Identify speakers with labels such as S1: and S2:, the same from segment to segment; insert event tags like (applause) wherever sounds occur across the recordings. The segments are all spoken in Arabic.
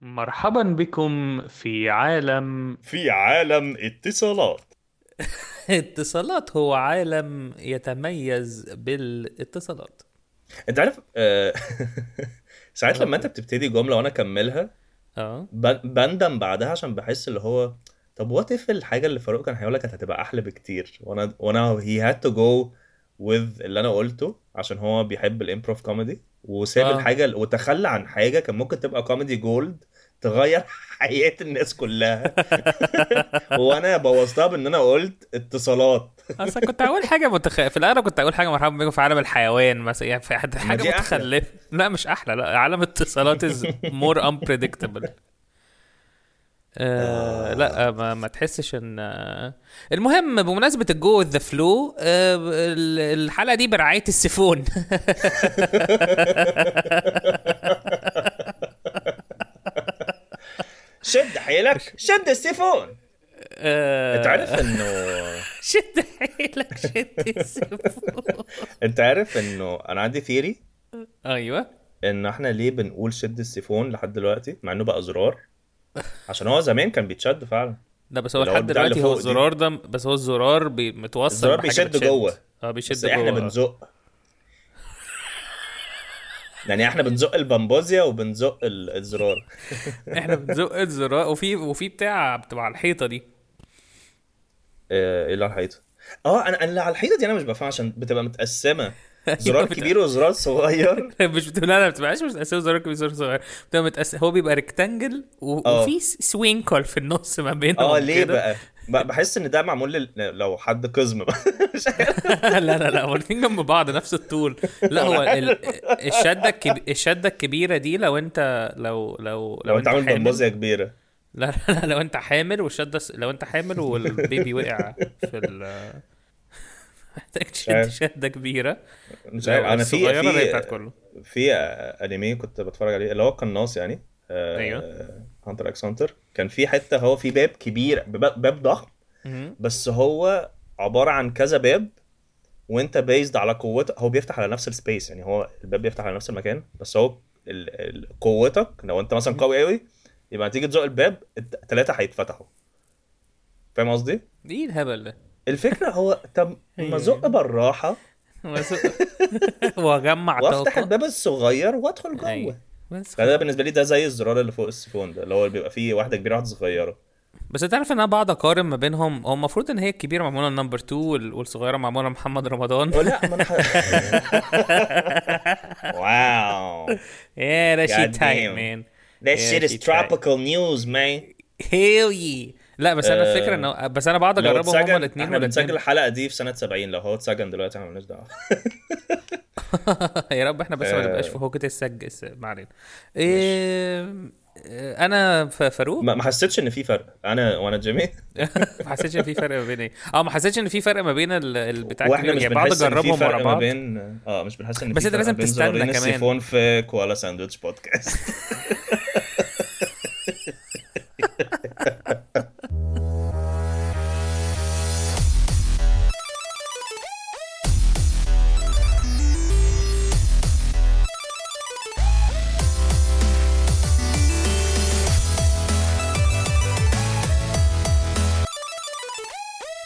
S1: مرحبا بكم في عالم
S2: في عالم اتصالات. (laughs)
S3: اتصالات هو عالم يتميز بالاتصالات.
S2: انت عارف آه، (laughs) ساعات لما انت بتبتدي جملة وأنا اكملها آه. بندم بعدها عشان بحس اللي هو طب what if الحاجة اللي فاروق كان هيقولها كانت هتبقى أحلى بكتير؟ وأنا وأنا he had to go with اللي أنا قلته عشان هو بيحب ال improv comedy وساب
S3: آه.
S2: الحاجة وتخلى عن حاجة كان ممكن تبقى comedy gold تغير (laughs) حياة الناس كلها (laughs) وأنا بوظتها بإن أنا قلت اتصالات
S3: أصلا كنت أقول حاجة متخ... في الأغلب كنت أقول حاجة مرحبا بكم في عالم الحيوان مثلا يعني في
S2: حاجة.
S3: متخلفة لا مش أحلى لا عالم اتصالات is more unpredictable آه لا ما, ما تحسش إن آه، المهم بمناسبة ال go the flow الحلقة دي برعاية السيفون. (laughs)
S2: شد حيلك. شد السيفون.
S3: آه،
S2: انت عارف إنه (laughs)
S3: شد حيلك شد السيفون.
S2: انت عارف إنه أنا عندي ثيري
S3: أيوه.
S2: إن إحنا ليه بنقول شد السيفون لحد دلوقتي مع إنه بقى زرار؟ عشان هو زمان كان بيتشد فعلا
S3: لا بس هو لحد دلوقتي هو. الزرار ده بس هو الزرار متوصل
S2: الزرار بيشد. جوه.
S3: آه بيشد
S2: بس إحنا
S3: جوه.
S2: بنزق يعني إحنا بنزق البمبوزيا وبنزق ال- الزرار (laughs)
S3: إحنا بنزق الزرار وفي وفي بتاع بتبقى على الحيطة دي
S2: آه، إيه اللي على الحيطة آه أنا أنا اللي على الحيطة دي أنا مش بفهم عشان بتبقى متقسمة (laughs) زرار
S3: بتبقى-
S2: كبير وزرار صغير (laughs)
S3: مش بتبقى لا لا بتبقاش متقسمه زرار كبير زرار صغير بتبقى هو بيبقى rectangle و...
S2: آه.
S3: وفي squiggle في النص ما بينهم
S2: آه ليه. بقى بحس إن ده معمول. لو حد قزم (laughs) مش.
S3: لا لا لا الاثنين جنب بعض نفس الطول لا هو ال... الشدة الكب... الشدة الكبيرة دي لو انت لو لو
S2: لو أنت عامل بمبوزيا كبيرة
S3: لا لا لا لو أنت حامل والشدة لو أنت حامل والبيبي وقع في ال محتاج تشد. شدة كبيرة.
S2: مش عارف أنا في في
S3: كله.
S2: في أنمي كنت بتفرج عليه اللي هو قناص يعني
S3: أيوه.
S2: Hunter x Hunter كان في حتة هو في باب كبير باب باب ضخم. بس هو عبارة عن كذا باب وأنت بيزد على قوتك هو بيفتح على نفس ال space يعني هو الباب بيفتح على نفس المكان. بس هو ال... ال... قوتك لو أنت مثلا قوي قوي يبقى تيجي تزق الباب الثلاثه هيتفتحوا. فاهم قصدي؟
S3: إيه الهبل ده؟
S2: الفكرة هو طب ما ازق
S3: بالراحة. (laughs) واجمع
S2: وافتح الباب الصغير وادخل جوه.
S3: أيوه. بس
S2: فده بالنسبة لي ده زي الزرار اللي فوق السيفون ده اللي هو بيبقى فيه واحدة كبيرة واحدة صغيرة.
S3: بس انت عارف إن أنا بقعد أقارن ما بينهم؟ هو المفروض إن هي الكبيرة معمولة نمبر 2 وال- والصغيرة معمولة محمد رمضان.
S2: لا ما أنا (laughs) واو.
S3: يا ده شيء
S2: damn.
S3: مان
S2: That
S3: Yeah,
S2: shit is
S3: she tried.
S2: tropical news man.
S3: هيل يي لا بس أنا
S2: آه،
S3: الفكرة انه بس أنا بقعد أجربهم هما الاثنين
S2: إحنا بنسجل الحلقة دي في سنة 70 لو هو اتسجن دلوقتي إحنا مالناش دعوه
S3: يا رب إحنا بس ما
S2: آه.
S3: نبقاش في هوكة السج الس- ما علينا. إيه أنا فاروق؟
S2: ما حسيتش إن في فرق. أنا وأنا جيمي. (laughs)
S3: ما حسيتش إن في فرق ما بين إيه. آه ما حسيتش إن في فرق ما بين ال- البتاع وإحنا.
S2: مش
S3: يعني
S2: إن في
S3: أجربهم ورا
S2: فرق ما
S3: بعض.
S2: بين آه مش بنحس إن
S3: بس
S2: في
S3: أنت
S2: فرق
S3: لازم تستنى كمان.
S2: السيفون في كوالا ساندويتش بودكاست. (laughs)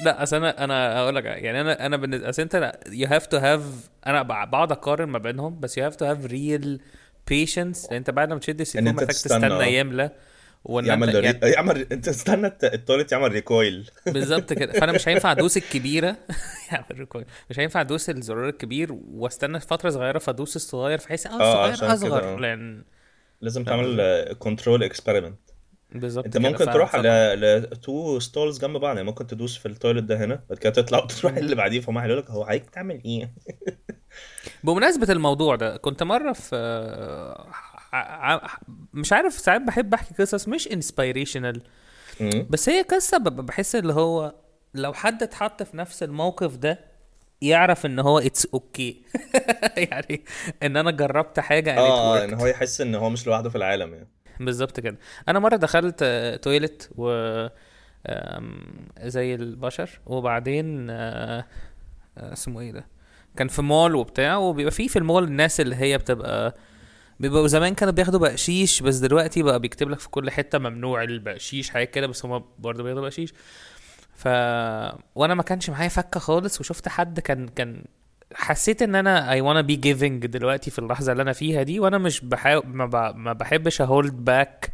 S3: لا أصل أنا أنا أقول لك يعني أنا أنا بالنسبة أصل أنت you have to have أنا بقعد أقارن ما بينهم بس you have to have real patience لأن أنت بعد ما تشد السيفون محتاج
S2: تستنى،.
S3: يملى وإن
S2: يعمل
S3: انت يعني.
S2: يعمل أنت استنى الت- التواليت يعمل recoil (laughs)
S3: بالظبط كده فأنا مش هينفع أدوس الكبيرة (laughs) يعمل recoil. مش هينفع أدوس الزرار الكبير وأستنى فترة صغيرة فأدوس الصغير فحيث
S2: آه
S3: الصغير
S2: كده،
S3: اصغر
S2: آه.
S3: لأن
S2: لازم تعمل control experiment
S3: بالظبط
S2: انت. ممكن تروح على ال two stalls جنب بعض يعني ممكن تدوس في ال toilet ده هنا بعد كده تطلع وتروح اللي بعديه فهم هيقول لك هو عايز تعمل إيه (laughs)
S3: بمناسبة الموضوع ده كنت مرة في ع- مش عارف ساعات بحب أحكي قصص مش
S2: inspirational.
S3: بس هي قصة ب- بحس اللي هو لو حد اتحط في نفس الموقف ده يعرف إن هو it's okay (laughs) يعني إن أنا جربت it آه.
S2: إن هو يحس إن هو مش لوحده في العالم يعني
S3: بالظبط كده. أنا مرة دخلت تويلت و زي البشر وبعدين آه، آه، اسمه إيه ده كان في مول وبتاع وبيبقى فيه في المول الناس اللي هي بتبقى بيبقوا زمان كانوا بياخدوا بقشيش بس دلوقتي بقى بيكتب لك في كل حتة ممنوع البقشيش حاجة كده بس هما برضه بياخدوا بقشيش. ف وأنا ما كانش معايا فكة خالص وشفت حد كان كان حسيت إن أنا I wanna be giving دلوقتي في اللحظة اللي أنا فيها دي وأنا مش بحاول ما, ب... ما بحبش أ hold back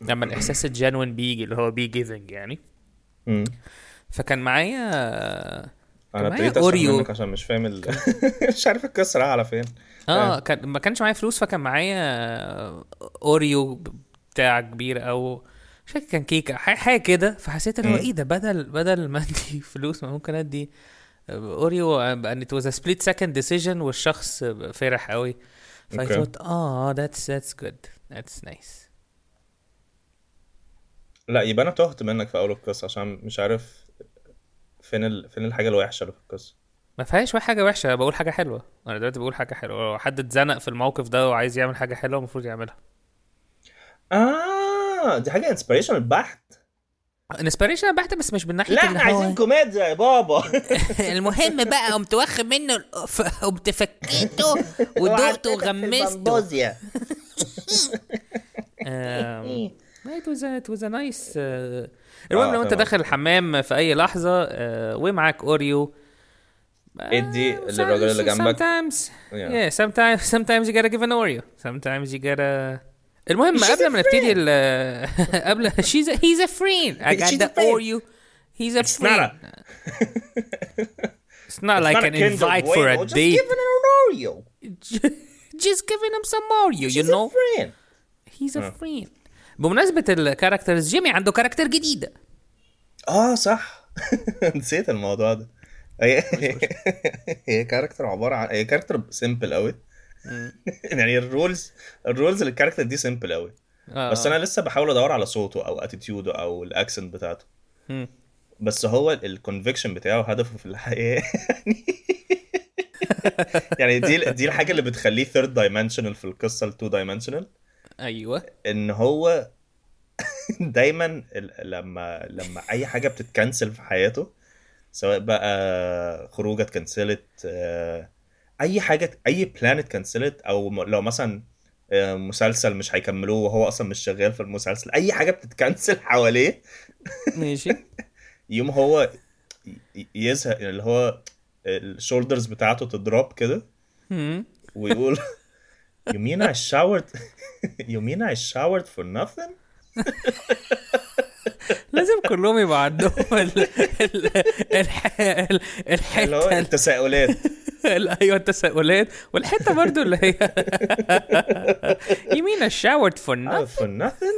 S3: لما الإحساس ال genuine بيجي اللي هو be giving يعني
S2: مم.
S3: فكان معايا أنا
S2: ابتديت اسرح
S3: already.
S2: منك عشان مش فاهم ال... (laughs) مش عارف القصة رايحة على فين
S3: آه كان ما كانش معايا فلوس فكان معايا اوريو بتاع كبير أو مش فاكر كان كيكة حاجة كده فحسيت اللي هو. إيه ده بدل بدل ما أدي (laughs) فلوس ما ممكن أدي أوريو and it was a split second decision والشخص فرح قوي.
S2: Okay.
S3: فقلت آه that's that's good that's nice
S2: لا يبقى أنا تهت منك في أول القصة عشان مش عارف فين ال... فين الحاجة الوحشة اللي في القصة.
S3: ما فيهاش حاجة وحشة أنا بقول حاجة حلوة. أنا دلوقتي بقول حاجة حلوة. لو حد اتزنق في الموقف ده وعايز يعمل حاجة حلوة المفروض يعملها.
S2: آه دي حاجة inspirational بحت.
S3: inspiration بحتة بس مش من ناحية
S2: لا
S3: إحنا
S2: عايزين كوميديا يا بابا. (laughs)
S3: المهم بقى قمت واخد منه قمت فكيته ودقته وغمسته. (laughs) آم، it was a, it was a nice المهم
S2: آه،
S3: لو انت. داخل الحمام في أي لحظة ومعاك اوريو
S2: إدي
S3: آه،
S2: للراجل اللي جنبك.
S3: sometimes
S2: yeah
S3: sometimes sometimes you gotta give an Oreo. Sometimes you gotta المهم قبل
S2: a
S3: ما نبتدي ال قبل she's a, he's a friend I got the
S2: a friend.
S3: Oreo he's a
S2: It's
S3: friend
S2: not
S3: it's not like
S2: Not a
S3: an invite for a
S2: Bueno, just
S3: date
S2: give it an Oreo
S3: just giving him some Oreo you
S2: She's a
S3: know
S2: friend
S3: he's a friend بمناسبة الكاركترز جيمي عنده كاركتر جديدة
S2: آه صح نسيت الموضوع ده هي كاركتر عباره عن هي كاركتر سيمبل قوي (laughs) يعني ال rules ال rules لل character دي simple قوي
S3: آه.
S2: بس أنا لسه بحاول أدور على صوته أو اتيتيوده أو ال accent
S3: بتاعته.
S2: بس هو ال conviction بتاعه هدفه في الحياة يعني. (laughs) يعني دي دي الحاجة اللي بتخليه third dimensional في القصة ال two
S3: dimensional
S2: أيوه. إن هو (laughs) دايما لما لما أي حاجة بتت cancel في حياته سواء بقى خروجة ات cancel ت آه، أي حاجة أي plan ات cancel ت أو لو مثلا آه، مسلسل مش هيكملوه وهو أصلا مش شغال في المسلسل أي حاجة بتت cancel (laughs) حواليه
S3: ماشي (laughs)
S2: يوم هو يزهق اللي هو ال shoulders بتاعته تضرب كده. ويقول (laughs) You mean I showered You mean I showered for nothing?
S3: لازم كلهم يبقى عندهم ال ال الح- ال-
S2: اللي هو
S3: الحته
S2: التساؤلات.
S3: ال- أيوه التساؤلات. والحتة برضو اللي هي (laughs) you mean I showered for
S2: Oh,
S3: nothing?
S2: for nothing?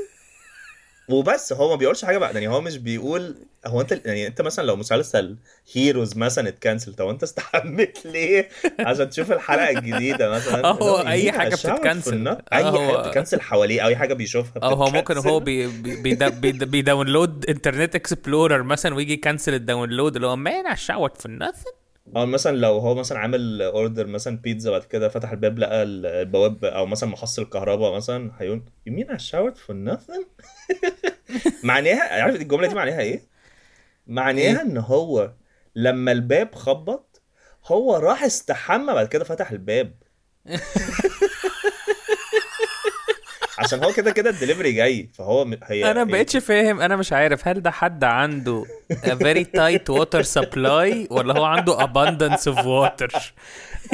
S2: وبس هو ما بيقولش حاجة بقى. يعني هو مش بيقول هو انت يعني انت مثلا لو مسلسل هيروز مثلا اتكنسل طب انت استحملت ليه؟ عشان تشوف الحلقة الجديدة مثلا.
S3: آه، (laughs) هو حاجة
S2: showered for
S3: بتتكنسل.
S2: آه،
S3: أي
S2: حاجة بتتكنسل حواليه أو أي حاجة بيشوفها
S3: أو هو ممكن. هو بي بي بي بي بي download Internet Explorer مثلا ويجي ي cancel ال download اللي هو man showered for nothing
S2: أو مثلا لو هو مثلا عامل order مثلا بيتزا بعد كده فتح الباب لقى البواب أو مثلا محصل الكهرباء مثلا هيقول you mean I showered for nothing (laughs) معناها عارف الجملة دي معناها إيه؟ معناها إن هو لما الباب خبط هو راح استحمى بعد كده فتح الباب. (laughs) عشان هو كده كده الدليفري جاي فهو هي
S3: أنا
S2: هي-
S3: بقيتش فاهم أنا مش عارف هل ده حد عنده a very tight water supply ولا هو عنده abundance of water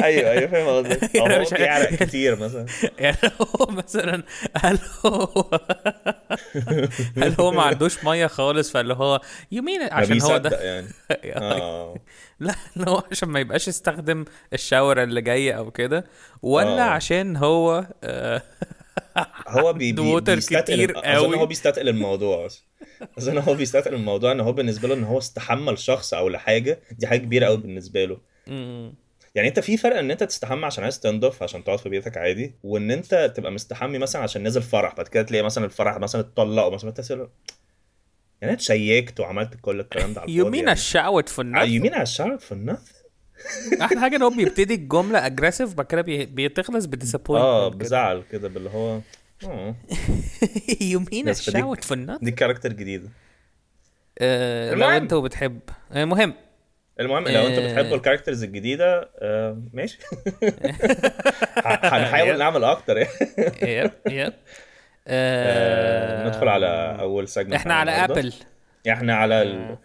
S2: أيوه أيوه فاهم قصدك. (laughs)
S3: أو
S2: هو
S3: مش عارف.
S2: بيعرق كتير مثلا.
S3: يعني هو مثلا هل هو هل هو ما عندوش مية خالص فاللي هو يمين
S2: ما
S3: عشان هو ده.
S2: يعني. (laughs) آه.
S3: لا اللي هو عشان ما يبقاش استخدم الشاور اللي جاي أو كده ولا
S2: آه.
S3: عشان هو آه،
S2: هو (laughs) بي بي بيستثقل
S3: أظن.
S2: هو بيستثقل الموضوع أظن هو بيستثقل الموضوع إن هو بالنسبة له إن هو استحمى لشخص أو لحاجة دي حاجة كبيرة قوي بالنسبة له. يعني أنت في فرق إن أنت تستحمى عشان عايز تنضف عشان تقعد في بيتك عادي وإن أنت تبقى مستحمي مثلا عشان نازل فرح بعد كده تلاقي مثلا الفرح مثلا اتطلقوا مثلا أنت تسأل يعني انت شيّكت وعملت كل الكلام ده على الفاضي
S3: mean
S2: يعني.
S3: I showered for
S2: آه، you
S3: nothing
S2: mean
S3: أحلى حاجة إن هو بيبتدي الجملة aggressive بعد كده بتخلص
S2: آه
S3: ب disappointment
S2: بزعل كده باللي هو آه. (laughs) فدي-
S3: showered for nothing
S2: دي character جديدة.
S3: آه، لو
S2: المهم.
S3: أنت وبتحب. المهم.
S2: المهم لو أنتوا
S3: آه.
S2: بتحبوا ال characters الجديدة آه ماشي. (laughs) هنحاول (laughs) نعمل أكتر يعني.
S3: يب يب.
S2: آه، ندخل على أول سيجمنت
S3: إحنا على ابل
S2: إحنا على ال...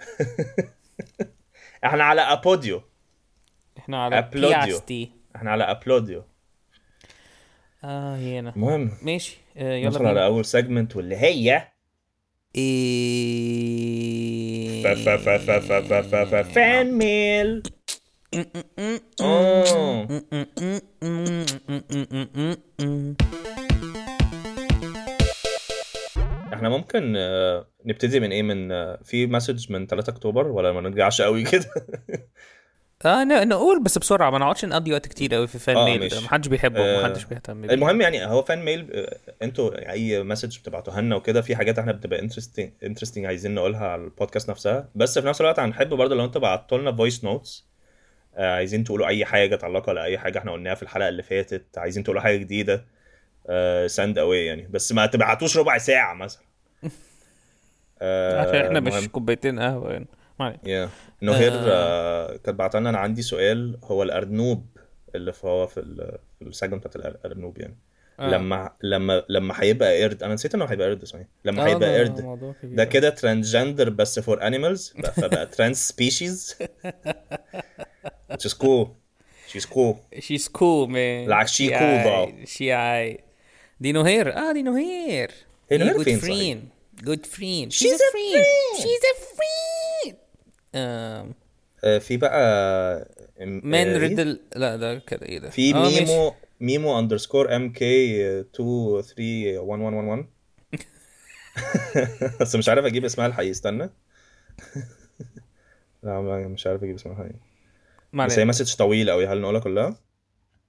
S2: إحنا على ابوديو
S3: إحنا على
S2: أبلوديو. إحنا على أبلوديو.
S3: آه هنا.
S2: المهم
S3: ماشي. آه يلا
S2: ندخل على أول سيجمنت واللي هي
S3: إيه.
S2: فان ميل آه. إحنا ممكن آه، نبتدي من إيه؟ من آه، في message من 3 أكتوبر ولا ما نرجعش قوي كده؟ (laughs)
S3: آه ن- نقول بس بسرعة ما نقعدش نقضي وقت كتير قوي في fan
S2: آه،
S3: mail
S2: ماشي.
S3: ده محدش بيحبه
S2: آه،
S3: ومحدش بيهتم بيه.
S2: المهم يعني هو fan mail آه، أنتوا أي message بتبعتوها لنا وكده في حاجات إحنا بتبقى interesting interesting عايزين نقولها على البودكاست نفسها. بس في نفس الوقت هنحب برضه لو أنتوا بعتوا لنا voice notes عايزين تقولوا أي حاجة تعلقوا على اي حاجة إحنا قلناها في الحلقة اللي فاتت عايزين تقولوا حاجة جديدة send away يعني. بس ما تبعتوش ربع ساعة مثلا. (laughs) آه،
S3: عشان
S2: إحنا.
S3: مش كوبايتين قهوة يعني. ما.
S2: يا نهير
S3: آه.
S2: آه، كانت بعت لنا أنا عندي سؤال هو الأرنوب اللي في هو في في السجن بتاعت الأرنوب يعني
S3: آه.
S2: لما لما لما هيبقى قرد أنا نسيت إنه هيبقى قرد صحيح لما
S3: آه،
S2: هيبقى قرد. ده كده transgender بس for animals فبقى trans species which is cool she's cool
S3: She's cool man
S2: Like she
S3: She
S2: cool, though.
S3: She. دي نهير آه دي نهير
S2: هي نهير
S3: good
S2: فين صحيح؟
S3: friend good friend
S2: She's a friend.
S3: she's a friend
S2: آه، في بقى م-
S3: من
S2: آه،؟
S3: ريدل لا ده كده إيه ده؟
S2: في
S3: آه، ماشي.
S2: ميمو ميمو اندرسكور ام كي 2 3 1 1 1 1 بس مش عارف أجيب اسمها الحقيقي. استنى. (laughs) لا مش عارف أجيب اسمها الحقيقي. بس هي. مسج طويل قوي هل نقولها كلها؟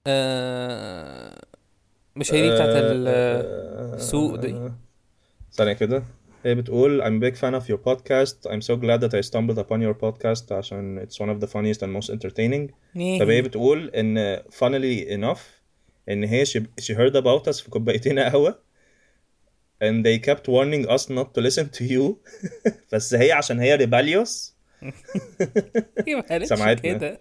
S3: آه، مش هي دي بتاعت السوق دي؟
S2: ثانية كده. هي بتقول I'm a big fan of your podcast I'm so glad that I stumbled upon your podcast عشان it's one of the funniest and most entertaining طب هي بتقول ان funnily enough ان هي she, she heard about us في كوبايتين قهوة and they kept warning us not to listen to you بس هي عشان هي rebellious سمعتنا.
S3: كده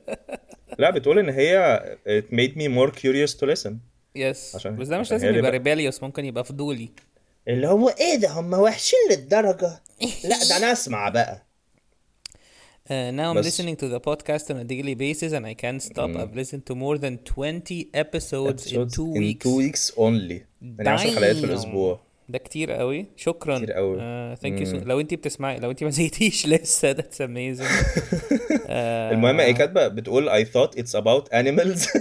S2: لا بتقول ان هي it made me more curious to listen
S3: يس
S2: عشان-
S3: بس ده مش لازم يبقى ريبيليوس ممكن يبقى فضولي
S2: اللي هو إيه ده هم وحشين للدرجة لا ده أنا اسمع بقى
S3: Uh, now I'm
S2: بس-
S3: listening to the podcast on a daily basis and I can't stop. I've listened to more than 20 episodes, in
S2: Episodes
S3: two
S2: in
S3: weeks.
S2: two weeks only يعني 10 حلقات في
S3: Damn. ده كتير قوي. شكرا.
S2: كتير قوي.
S3: uh, thank you so لو انت بتسمعي لو انت ما زهقتيش (laughs) لسه that's amazing. uh, (laughs)
S2: المهم هي كاتبة؟ بتقول I thought it's about animals.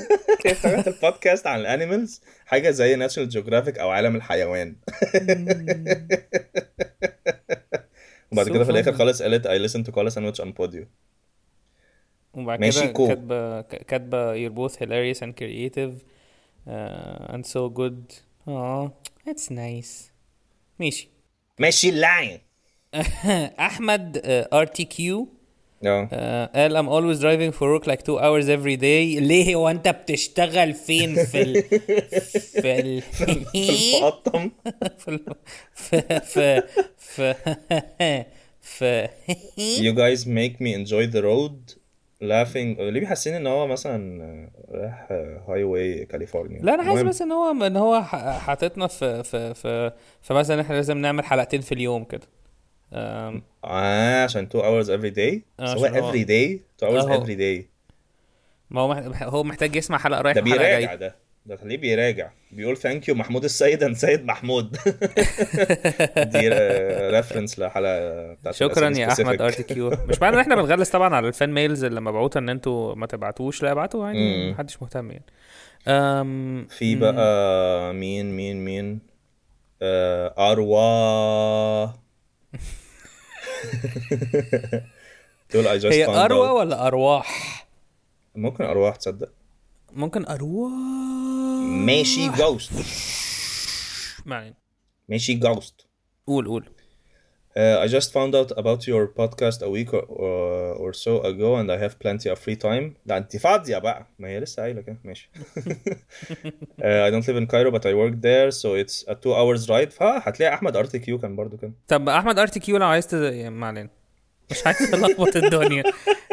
S2: هي افتكرت البودكاست عن ال animals حاجة زي ناشونال جيوغرافيك أو عالم الحيوان. (laughs) وبعد كده في
S3: الآخر.
S2: خالص قالت I listen to Cola Sandwich on Podeo.
S3: وبعد كده. كاتبة كاتبة you're both hilarious and creative. uh, and so good. Oh that's nice. ماشي
S2: ماشي لاين
S3: احمد uh, RTQ
S2: آه
S3: آه، قال I'm always driving for work like two hours every day ليه هو انت بتشتغل فين في ال في ال
S2: المقطم
S3: في ال- في في في في
S2: You guys make me enjoy the road laughing. ليه بيحسين إن هو مثلا رايح highway كاليفورنيا
S3: لا أنا حاسس بس إن هو إن هو حاططنا في في في فمثلا إحنا لازم نعمل حلقتين في اليوم كده. آم،
S2: آه عشان 2 hours every day
S3: آه، عشان هو-
S2: every day? 2 hours
S3: آه،
S2: every day.
S3: ما هو هو محتاج يسمع حلقة رايح
S2: ده بيراجع
S3: جاي
S2: ده ده. خليه بيراجع. بيقول thank you محمود السيد and سيد محمود. (laughs) دي reference لحلقة بتاعت
S3: شكرا يا أحمد. RTQ مش معنى إن إحنا بنغلس طبعا على ال fan mails اللي مبعوته إن أنتوا ما تبعتوش. لا ابعتوا
S2: مم.
S3: محدش مهتم يعني. أم
S2: في بقى مين مين مين؟ آه أروى. (laughs) تقول I just
S3: هي
S2: أروى.
S3: ولا أرواح؟
S2: ممكن أرواح تصدق؟
S3: ممكن ارواح
S2: ماشي just
S3: ما علينا.
S2: ماشي just
S3: قول قول
S2: Uh, I just found out about your podcast a week or, or, or so ago and I have plenty of free time. ده انت فاضية بقى ما هي لسه قايلة كده ماشي. (laughs) uh, I don't live in Cairo but I work there so it's a two hours ride فهتلاقي أحمد RTQ كان برضو كده.
S3: طب أحمد RTQ لو عايز. يعني ما علينا مش عايز ألخبط الدنيا.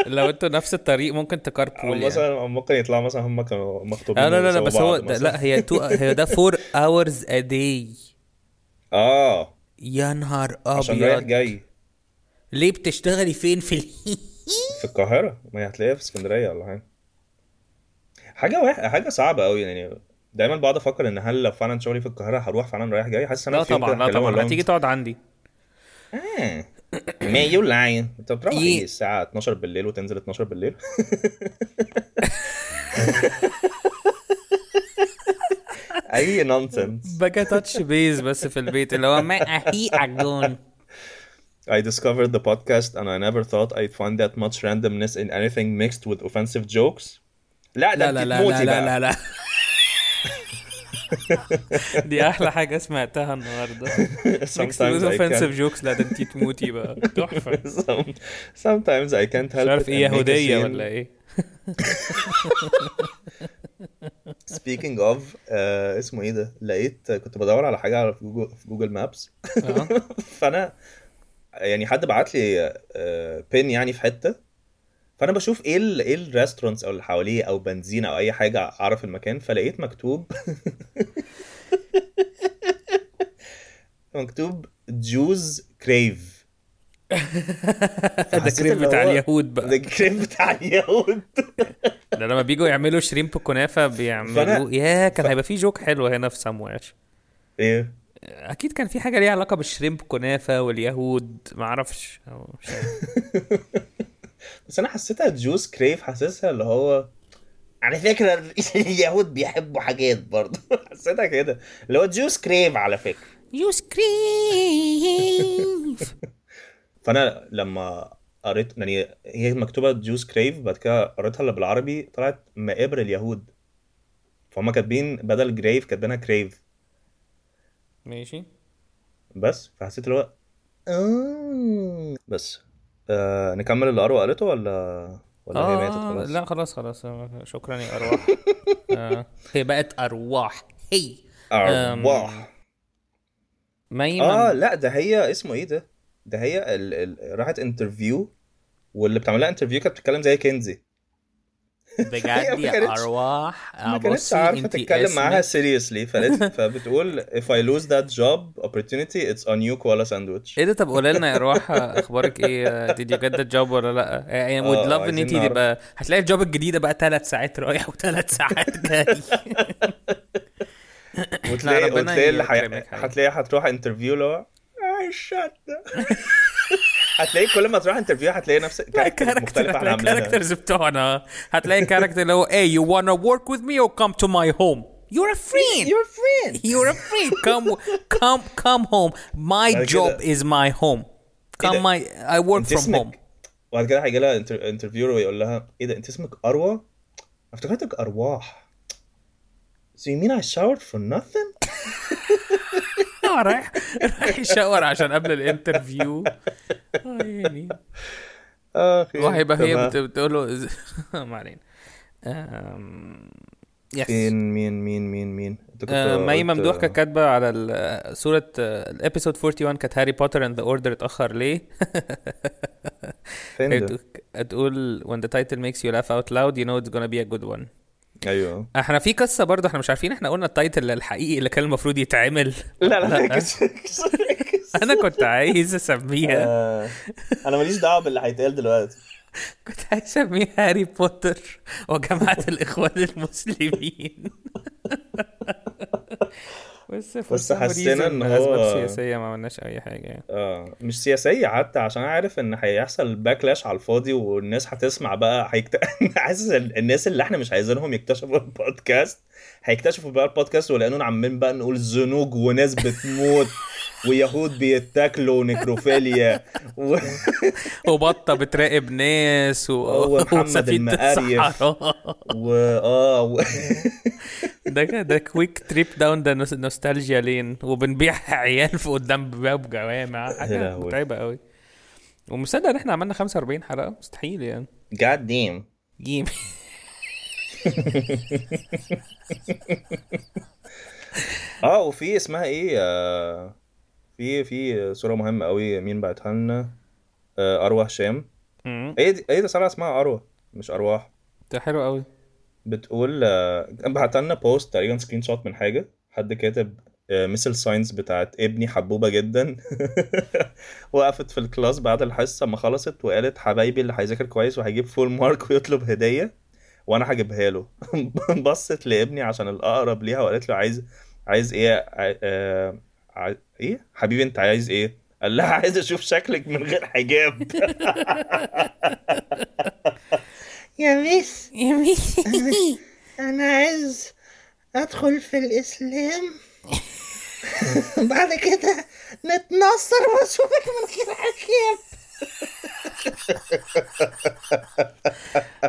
S3: لو أنتوا نفس الطريق ممكن
S2: ت
S3: carpool يعني.
S2: مثلا ممكن يطلعوا مثلا هم كانوا مخطوبين
S3: لا لا لا, لا بس هو ده. لا هي two هي ده 4 hours a day.
S2: آه.
S3: يا نهار
S2: عشان رايح
S3: ابيض
S2: جاي.
S3: ليه بتشتغلي فين في ال...
S2: في القاهرة؟ ما هي هتلاقيها في اسكندرية ولا حاجة. حاجة واحد حاجة صعبة قوي يعني. دايما بقعد أفكر إن هل لو فعلا شغلي في القاهرة هروح فعلا رايح جاي؟ حاسس إن
S3: لا
S2: أنا يوم
S3: طبعا لا طبعا. هتيجي تقعد عندي.
S2: آه، ما يو لاين انت بتروح
S3: يه.
S2: إيه الساعة 12 بالليل وتنزل 12 بالليل. (laughs) أي نونسنس
S3: بقى تاتش بيز بس في البيت اللي هو ما اهي اجون
S2: I discovered the podcast and I never thought I'd find that much randomness in anything mixed with offensive jokes. لا
S3: لا لا لا لا لا لا. (laughs) دي أحلى حاجة سمعتها النهارده. (laughs)
S2: Sometimes can't
S3: jokes لا ده انتي تموتي بقى. (laughs) تحفة.
S2: Some, sometimes I can't help
S3: مش عارف
S2: إيه
S3: يهوديه. ولا إيه؟
S2: Speaking of آه اسمه إيه ده؟ لقيت كنت بدور على حاجة على في جوجل في Google Maps.
S3: آه.
S2: فأنا يعني حد بعت لي آه بين يعني في حتة. فأنا بشوف إيه ال إيه ال restaurants أو اللي حواليه أو بنزينه أو أي حاجة أعرف المكان فلقيت مكتوب (laughs) مكتوب Jews crave
S3: ده كريم بتاع اليهود
S2: ده
S3: بقى
S2: ال crave بتاع اليهود.
S3: ده لما بيجوا يعملوا shrimp كنافة بيعملوا
S2: فأنا-
S3: يا كان هيبقى في joke حلو هنا في سموير
S2: إيه؟
S3: أكيد كان في حاجة ليها علاقة بال shrimp كنافة واليهود ما (laughs) أعرفش أو مش عارف.
S2: بس أنا حسيتها Jews crave حاسسها اللي هو على فكرة (laughs) اليهود بيحبوا حاجات برضه. (laughs) حسيتها كده. اللي هو Jews crave على فكرة.
S3: Jews crave. (laughs)
S2: فأنا لما قريت يعني هي مكتوبة جوز كريف بعد كده قريتها اللي بالعربي طلعت مقابر اليهود. فهم كاتبين بدل جريف كاتبينها كريف.
S3: ماشي.
S2: بس فحسيت اللي هو آه. بس. آه نكمل اللي اروى قالته ولا ولا هي ماتت
S3: آه
S2: خلاص؟
S3: لا خلاص خلاص. شكرا يا أرواح. (laughs) آه هي بقت أرواح. هي.
S2: أرواح.
S3: ميمة
S2: آه لا ده هي اسمه إيه ده؟ ده هي ال... ال... راحت interview واللي بتعمل لها interview كانت بتتكلم زي كنزي.
S3: بجد يا
S2: كانتش-
S3: أرواح.
S2: ما كانتش
S3: بصي عارفة
S2: تتكلم معاها فقالت (laughs) فبتقول if I lose that job opportunity it's on you koala sandwich.
S3: إيه ده؟ طب قولي لنا يا أرواح أخبارك إيه؟ Did you get the job ولا لأ؟ يعني would
S2: آه،
S3: love
S2: إن
S3: انت. تبقى هتلاقي ال job الجديدة بقى ثلاث ساعات رايح وثلاث ساعات جاي. (laughs)
S2: وتلاقي وتلاقي. هتلاقي هتروح interview اللي هو اي (laughs) هتلاقي كل ما تروح interview هتلاقي نفس character
S3: هتلاقي
S2: عاملينها
S3: ال characters بتوعنا هتلاقي character اللي هو hey you wanna work with me or come to my home you're a friend
S2: Your friend
S3: You're a friend. Come, come, come home. My
S2: بعد
S3: job is my home. Come,
S2: ده؟
S3: my. I work from home.
S2: وبعد كده هيجي لها inter... interviewer ويقول لها إيه ده انت اسمك أروى افتكرتك أرواح So you mean I showered for nothing? (laughs)
S3: رايح؟ (laughs) رايح ي shower عشان قبل ال interview. آه، يعني.
S2: آخي
S3: وهيبقى هي بتقول له (laughs) ما علينا. yes
S2: مين مين مين مين مين؟ كنت
S3: آه، مي ممدوح كانت كاتبة على صورة ال episode 41 كانت Harry Potter and the Order اتأخر ليه؟
S2: فين
S3: تقول when the title makes you laugh out loud you know it's gonna be a good one.
S2: أيوه.
S3: إحنا في قصة برضه إحنا مش عارفين إحنا قلنا ال title الحقيقي اللي كان المفروض يتعمل.
S2: لا لا
S3: لا.
S2: ركز ركز ركز.
S3: أنا كنت عايز أسميها.
S2: آه، أنا ماليش دعوة باللي هيتقال دلوقتي.
S3: كنت عايز أسميها هاري بوتر وجماعة الإخوان المسلمين. (laughs) بس some
S2: حسينا
S3: لأسباب
S2: هو-
S3: سياسيه ما عملناش أي حاجة يعني
S2: آه مش سياسية حتى عشان عارف إن هيحصل باكلاش على الفاضي والناس هتسمع بقى هيكت... (laughs) حاسس إن الناس اللي إحنا مش عايزينهم يكتشفوا البودكاست هيكتشفوا بقى البودكاست ولاننا عمالين بقى نقول زنوج وناس بتموت (laughs) ويهود بيتاكلوا ونكروفيليا و... (laughs)
S3: وبطة بتراقب ناس و...
S2: ومحمد
S3: وسفينة
S2: المقريف.
S3: الصحراء
S2: و... آه و...
S3: ده ده quick trip down the nostalgia lane وبنبيع (laughs) عيال في قدام باب جوامع
S2: حاجة.
S3: متعبة قوي ومصدق إن إحنا عملنا 45 حلقة؟ مستحيل يعني.
S2: God damn.
S3: جيم. (laughs)
S2: آه وفي اسمها إيه؟ آه، في في صورة مهمة قوي مين بعتها لنا؟ آه، اروى هشام. دي هي دي صراحة اسمها اروى مش ارواح
S3: ده حلو قوي
S2: بتقول آه، بعت لنا post تقريبا screenshot من حاجة. حد كاتب miss science بتاعت ابني حبوبة جدا. (laughs) وقفت في ال class بعد الحصة ما خلصت وقالت حبايبي اللي هيذاكر كويس وهيجيب full mark ويطلب هدية وأنا هجيبها له. (laughs) بصت لابني عشان الأقرب ليها وقالت له عايز عايز إيه ع- آه، ع- إيه؟ حبيبي أنت عايز إيه؟ قال لها (laughs) عايز أشوف شكلك من غير حجاب.
S4: يا ميس. أنا عايز أدخل في الإسلام. (laughs) بعد كده نتنصر وأشوفك من غير حجاب.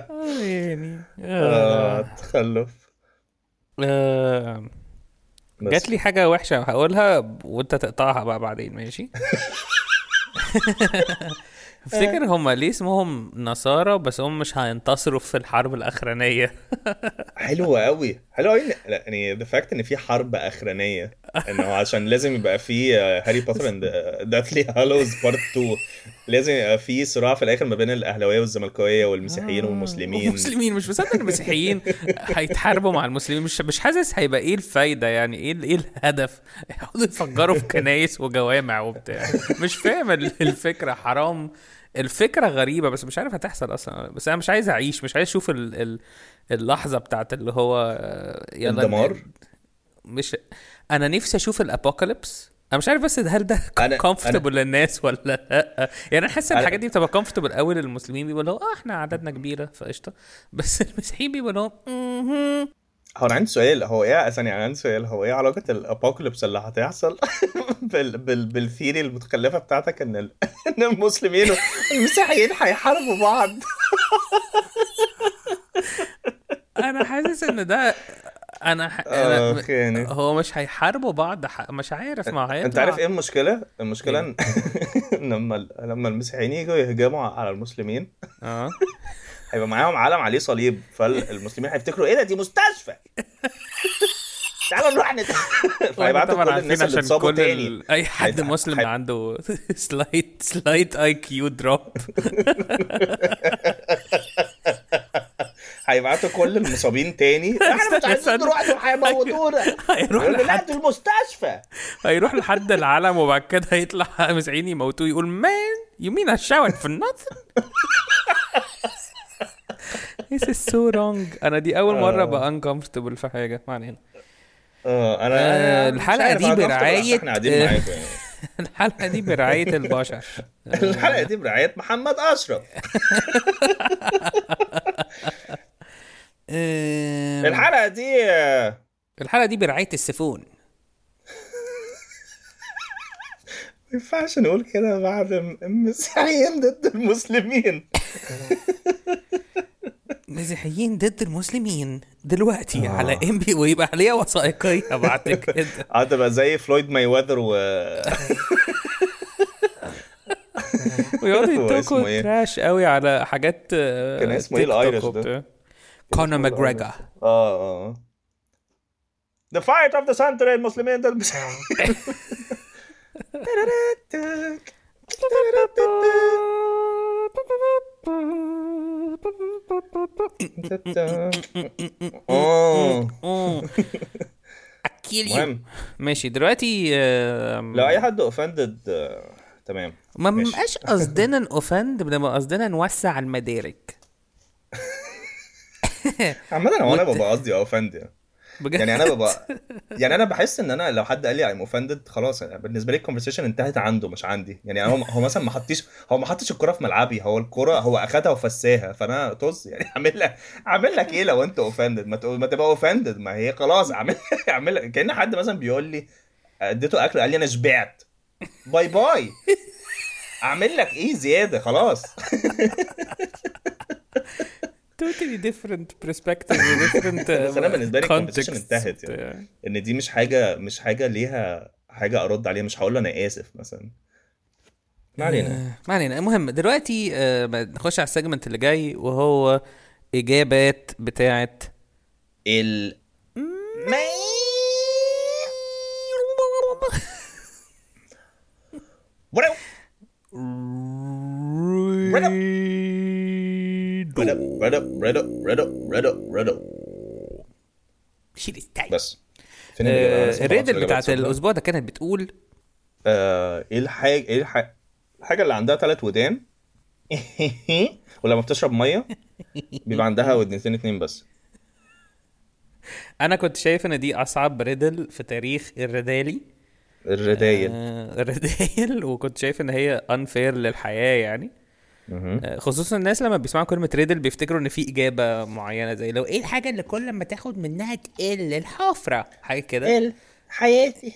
S4: (laughs)
S3: يعني
S2: آه، تخلف.
S3: آه،. جات لي حاجة وحشة هقولها وأنت تقطعها بقى بعدين ماشي؟ (laughs) افتكر هما ليه اسمهم نصارى بس هم مش هينتصروا في الحرب الأخرانية. (laughs)
S2: حلو قوي حلو قوي يعني the fact إن في حرب أخرانية. انه عشان لازم يبقى في Harry Potter and Deathly Hallows Part 2 لازم يبقى في صراع في الآخر ما بين الأهلاوية والزملكاوية والمسيحيين والمسلمين.
S3: المسلمين مش مصدق المسيحيين هيتحاربوا مع المسلمين. مش مش حاسس هيبقى إيه الفايدة يعني؟ إيه إيه الهدف؟ يقعدوا يفجروا في كنايس وجوامع وبتاع. مش فاهم ال- الفكرة حرام. الفكرة غريبة بس مش عارف هتحصل أصلا. بس أنا مش عايز أعيش مش عايز أشوف ال ال اللحظة بتاعت اللي هو آه، يلا
S2: الدمار؟
S3: مش أنا نفسي أشوف ال apocalypse أنا مش عارف بس هل ده (laughs) comfortable للناس ولا لأ. يعني أنا حاسس
S2: إن
S3: الحاجات دي بتبقى comfortable قوي للمسلمين بيقولوا آه إحنا عددنا كبيرة فقشطة. (laughs) بس المسيحيين بيقولوا مهم.
S2: هو أنا عندي سؤال هو إيه ثانية أنا عندي سؤال. هو إيه علاقة ال apocalypse اللي هتحصل (laughs) بال بال بالثيري المتخلفة بتاعتك إن ال... إن المسلمين والمسيحيين هيحاربوا بعض؟
S3: أنا حاسس إن ده أنا, ح...
S2: آه،
S3: أنا...
S2: يعني.
S3: هو مش هيحاربوا بعض ح... مش عارف ما هيطلع
S2: أنت عارف إيه المشكلة؟ المشكلة إن (laughs) لما لما المسيحيين يجوا يهجموا على المسلمين
S3: آه. (laughs)
S2: هيبقى معاهم علم عليه صليب فالمسلمين هيفتكروا إيه ده؟ دي مستشفى! (laughs) تعالوا نروح نت فهيبعتوا كل الناس اللي
S3: عشان
S2: اتصابوا
S3: كل
S2: تاني.
S3: ال... أي حد مسلم
S2: هيت-
S3: عنده سلايت سلايت اي كيو دروب
S2: هيبعتوا كل المصابين تاني. (laughs) إحنا مش عايزين. نروح دول هيموتونا
S3: هيروح
S2: لا
S3: لحد
S2: المستشفى
S3: هيروح لحد العالم وبعد كده هيطلع مسيحيين يموتوه يقول مان يو مين showered for nothing? (laughs) This is so wrong. أنا دي أول مرة
S2: آه.
S3: بقى uncomfortable في حاجة. ما علينا.
S2: آه أنا
S3: آه، الحلقة
S2: عارف،
S3: دي برعاية-
S2: إحنا قاعدين
S3: آه.
S2: معاكم يعني. (laughs)
S3: الحلقة دي برعاية البشر.
S2: الحلقة دي برعاية محمد
S3: أشرف.
S2: الحلقة دي آه،
S3: الحلقة دي برعاية السفون
S2: ما ينفعش نقول كده بعد المسيحيين ضد المسلمين.
S3: مسيحيين ضد المسلمين. دلوقتي على إم بي ويبقى عليها وثائقية بعد (laughs) كده.
S2: هتبقى زي فلويد ماي وذر و
S3: ويقعدوا (laughs)
S2: اسمه
S3: يتوكوا
S2: إيه؟
S3: تراش قوي على حاجات آه،
S2: كان اسمه
S3: توك
S2: الأيرش ده؟
S3: كونر ماجريجر
S2: آه آه The fight of the century المسلمين
S3: اكيل يو ماشي. دلوقتي
S2: لو أي حد offended تمام.
S3: ما. بنبقاش قصدنا ن offend بنبقى قصدنا نوسع المدارك. (laughs) (laughs)
S2: عامة هو أنا ببقى قصدي offend يعني.
S3: بجد؟
S2: يعني أنا ببقى (laughs) يعني أنا بحس إن أنا لو حد قال لي I'm offended خلاص أنا بالنسبة لي ال conversation انتهت عنده مش عندي. يعني هو هو مثلا ما حطيش هو ما حطش الكرة في ملعبي هو الكرة هو أخدها وفساها فأنا طز. (laughs) يعني أعمل لك أعمل لك إيه لو أنت offended ما ما تبقى offended ما هي خلاص أعمل أعمل لك. كأن حد مثلا بيقول لي أديته أكل قال لي أنا شبعت. باي باي. أعمل لك إيه زيادة خلاص.
S3: Totally different perspective و different (laughs)
S2: بس أنا بالنسبة لي
S3: context.
S2: conversation انتهت يعني. إن دي مش حاجة مش حاجة ليها حاجة أرد عليها مش هقول له أنا آسف مثلا. ما علينا.
S3: ما علينا. المهم دلوقتي آه، نخش على ال segment اللي جاي وهو إجابات بتاعت
S2: ال (laughs) ريد ريد ريد ريد ريد
S3: شيل ستايل
S2: بس. فين لسه ما
S3: ال
S2: riddle
S3: بتاعت. الأسبوع ده كانت بتقول؟
S2: آه، إيه الحاجة إيه الحاجة الحاجة اللي عندها ثلاث ودان؟ (laughs) ولما بتشرب مية بيبقى عندها ودنتين اتنين بس.
S3: أنا كنت شايف إن دي أصعب riddle في تاريخ الردالي
S2: الردايل
S3: آه الردايل (laughs) وكنت شايف إن هي unfair للحياة يعني. آه، خصوصا الناس لما بيسمعوا كلمة riddle بيفتكروا إن في إجابة معينة زي لو إيه الحاجة اللي كل ما تاخد منها تقل؟ الحفرة حاجة كده.
S4: ال حياتي.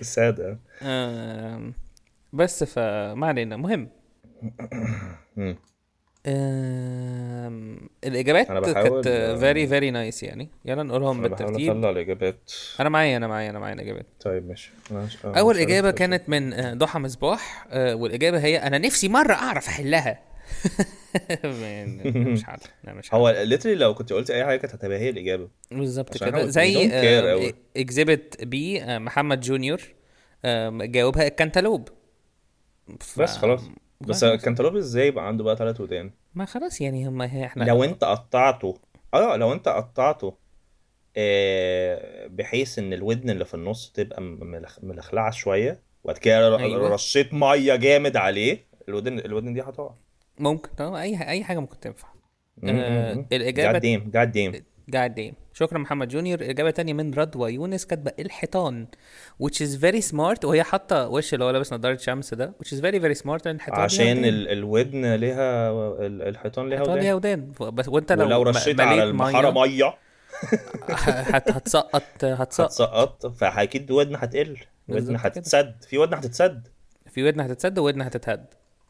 S2: سادة
S3: آم، بس فما علينا مهم.
S2: الإجابات بحاول-
S3: كانت very very nice يعني. يلا نقولهم
S2: أنا
S3: بالترتيب.
S2: أطلع الإجابات.
S3: أنا معايا أنا معايا أنا معايا الإجابات.
S2: طيب ماشي. آه،
S3: أول
S2: مش إجابة.
S3: كانت من آه، ضحى مصباح آه، والإجابة هي أنا نفسي مرة أعرف أحلها. (laughs) مش عارف. لا مش عارف.
S2: هو literally لو كنت قلت أي حاجة كانت هتبقى هي الإجابة.
S3: بالظبط كده. زي. Exhibit B محمد جونيور جاوبها الكنتالوب ف-
S2: بس خلاص. بس
S3: خلاص.
S2: كانتالوب إزاي يبقى عنده بقى ثلاث ودان؟
S3: ما خلاص يعني هم إحنا
S2: لو انت قطعته آه لو انت قطعته آه بحيث إن الودن اللي في النص تبقى ملخ- ملخلعة شوية وبعد كده
S3: أيوة.
S2: رشيت مية جامد عليه الودن الودن دي هتقع.
S3: ممكن أي أي حاجة ممكن تنفع. آه،
S2: جاد
S3: الاجابه
S2: ديم جاد ديم.
S3: قاعد دايم شكرا محمد جونيور. إجابة تانية من رضوى يونس كاتبة الحيطان which is very smart. وهي حاطة وش اللي هو لابس نظارة شمس ده which is very very smart. الحيطان
S2: عشان
S3: ودان.
S2: ال- الودن ليها ال- الحيطان ليها
S3: الحيطان ليها
S2: ودان.
S3: ودان بس وانت لو
S2: ولو رشيت على المحاره
S3: مية،
S2: مية. (laughs)
S3: هت- هتسقط هتسقط.
S2: هتسقط فأكيد ودن هتقل. ودن. هتتسد. في ودن هتتسد.
S3: في ودن هتتسد وودن هتتهد.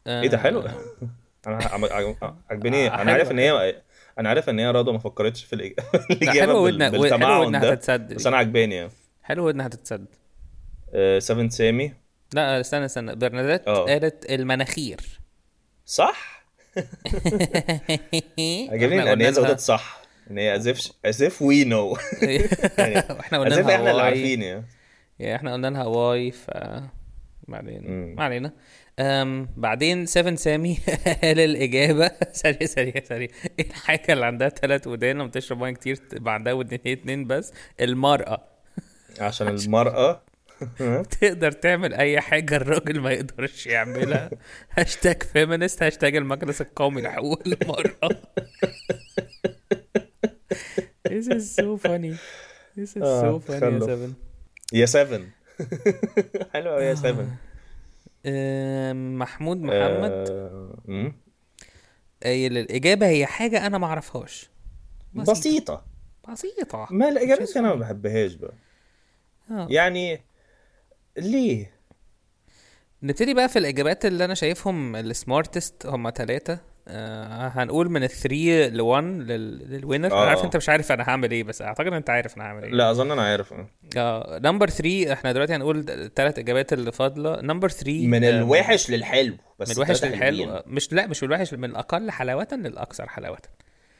S2: إيه ده حلو.
S3: آه، (laughs)
S2: أنا عم- عم- عجبني.
S3: آه،
S2: أنا عارف
S3: حلو.
S2: إن هي أنا عارف ان هي رضوى ما فكرتش في الإج- (laughs) الإجابة
S3: حلو
S2: بال-
S3: ودن حلو
S2: بالتمعن
S3: ودن
S2: ده
S3: هتتسد.
S2: بس. أنا عجباني يعني.
S3: حلو ودن هتتسد.
S2: 7 سامي.
S3: لا استنى استنى. برنادات
S2: آه.
S3: قالت المناخير.
S2: صح؟ (laughs) عجبني ان هي زودت صح. إن هي as if we know. (laughs) إحنا
S3: قلنا لها
S2: إحنا اللي
S3: واي.
S2: عارفين يعني.
S3: يعني إحنا قلنا لها واي ف بعدين
S2: مم.
S3: ما علينا. أم بعدين 7 سامي (laughs) قال الإجابة. سريع سريع سريع إيه الحاجة اللي عندها ثلاث ودان لما بتشرب مية كتير؟ تبقى عندها ودنين اتنين بس. المرأة. (laughs)
S2: عشان المرأة؟ (laughs)
S3: تقدر تعمل أي حاجة الراجل ما يقدرش يعملها. هاشتاج فيمينست هاشتاج المجلس القومي لحقوق المرأة. This is so funny. This is
S2: آه،
S3: so funny يا
S2: تخلف.
S3: 7
S2: يا 7 حلوة يا 7
S3: أم، محمود محمد.
S2: آه،.
S3: قايل الإجابة هي حاجة أنا ما أعرفهاش.
S2: بسيطة.
S3: بسيطة.
S2: ما الإجابات أنا ما بحبهاش بقى.
S3: آه.
S2: يعني ليه؟
S3: نبتدي بقى في الإجابات اللي أنا شايفهم السمارتست هم ثلاثة آه هنقول من ال three لل one لل winner
S2: آه.
S3: أنا عارف أنت مش عارف أنا هعمل إيه بس أعتقد أنت عارف أنا هعمل إيه.
S2: لا أظن أنا عارف.
S3: آه. number 3 إحنا دلوقتي هنقول الثلاث إجابات اللي فاضلة number 3
S2: من الوحش للحلو بس
S3: من الوحش للحلو. آه، مش لا مش من الوحش من الأقل حلاوة للأكثر حلاوة.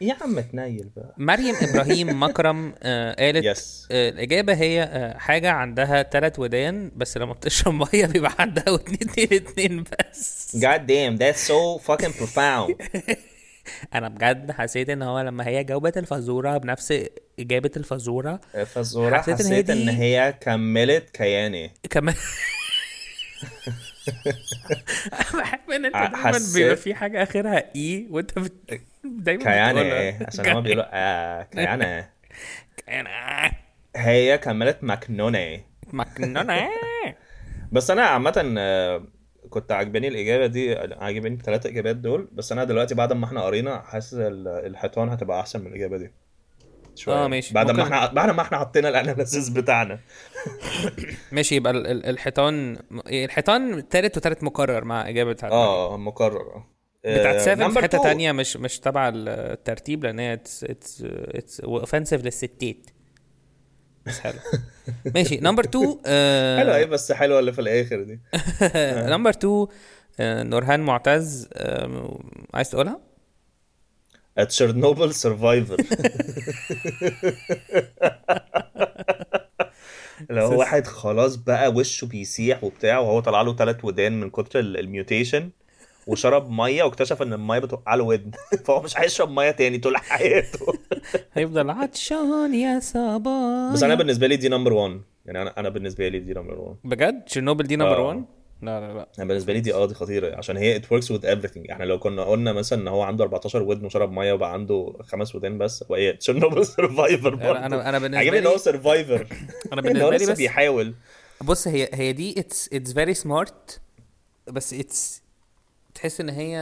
S2: يا عم تنيل بقى.
S3: مريم إبراهيم (laughs) مكرم آه قالت
S2: yes
S3: آه، الإجابة هي آه، حاجة عندها ثلاث ودان بس لما بتشرب مية بيبقى عندها ودنين اتنين اتنين بس.
S2: God damn that's so fucking profound. (laughs)
S3: أنا بجد حسيت إن هو لما هي جاوبت الفزورة بنفس إجابة الفزورة
S2: فالزورة
S3: حسيت إن هي
S2: حسيت إن
S3: دي-
S2: هي كملت كياني.
S3: كمان (laughs) (laughs) بحب إن أنت
S2: ع-
S3: دايما بيبقى في حاجة آخرها إي وأنت بت... (laughs) دايما بتقولها.
S2: إيه؟ عشان هما بيقولوا آه كياني
S3: كياني
S2: هي كملت مكنونة
S3: مكنونة (laughs)
S2: بس أنا عامة آه، كنت عاجباني الإجابة دي عاجباني الثلاث إجابات دول. بس أنا دلوقتي بعد ما إحنا قرينا حاسس ال- الحيطان هتبقى أحسن من الإجابة دي. شوية.
S3: آه، ماشي.
S2: بعد ما إحنا بعد ما إحنا حطينا الاناليسيس بتاعنا. (laughs)
S3: ماشي يبقى ال- ال- الحيطان الحيطان تالت وتالت مكرر مع بتاعت
S2: آه مقرر
S3: بتاعت 7 في
S2: حتة.
S3: تانية مش مش تبع الترتيب لأن هي اتس اتس اتس اوفنسيف للستات. بس حلو. (laughs) ماشي number 2
S2: حلوة إيه بس حلوة اللي في الآخر دي. (laughs)
S3: number 2 نورهان معتز آه، عايز تقولها؟
S2: تشيرنوبل survivor (laughs) اللي هو واحد خلاص بقى وشه بيسيح وبتاع وهو طلع له ثلاث ودان من كتر ال- ال mutation وشرب مية واكتشف إن المية بتوقع له ودن. (laughs) فهو مش هيشرب مية تاني طول حياته. (laughs)
S3: هيفضل عطشان يا صباح
S2: بس أنا بالنسبة لي دي number 1 يعني أنا أنا بالنسبة لي دي number 1
S3: بجد؟ تشيرنوبل دي number
S2: آه.
S3: 1 لا لا لا.
S2: أنا بالنسبة لي دي آه دي خطيرة. عشان هي it works with everything. إحنا لو كنا قلنا مثلا إن هو عنده 14 ودن وشرب مية وبقى عنده خمس ودان بس إيه؟ تشيرنوبل survivor
S3: أنا أنا (laughs) أنا بالنسبة (laughs)
S2: عجبني ان هو
S3: لي
S2: survivor أنا
S3: بالنسبة لي بس
S2: بيحاول.
S3: بص هي هي دي it's it's very smart بس it's تحس إن هي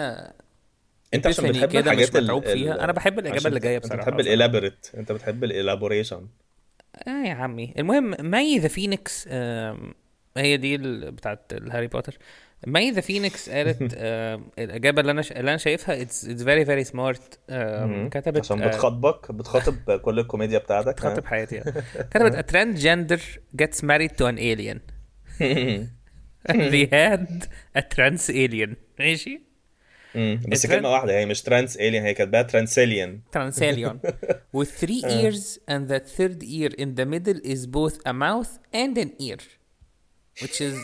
S2: أنت عشان بتحب
S3: كده مش
S2: الحاجات ال-
S3: متعوب
S2: ال-
S3: فيها. أنا بحب
S2: عشان
S3: اللي جاية
S2: انت
S3: بصراحة.
S2: بتحب ال elaborate أنت بتحب ال
S3: elaboration آه يا عمي. المهم ماي the phoenix هي دي بتاعت الهاري بوتر. ماي the phoenix قالت (laughs) آم، الإجابة اللي أنا ش... اللي أنا شايفها it's it's very very smart كتبت
S2: عشان
S3: آه،
S2: بتخاطبك بتخاطب كل الكوميديا بتاعتك
S3: بتخاطب حياتي يعني. كتبت a transgender gets married to an alien. (laughs) They had a trans alien. ماشي.
S2: بس كلمة واحدة هي مش trans alien هي كاتباها
S3: transalien. (laughs) With three ears and that third ear in the middle is both a mouth and an ear. Which is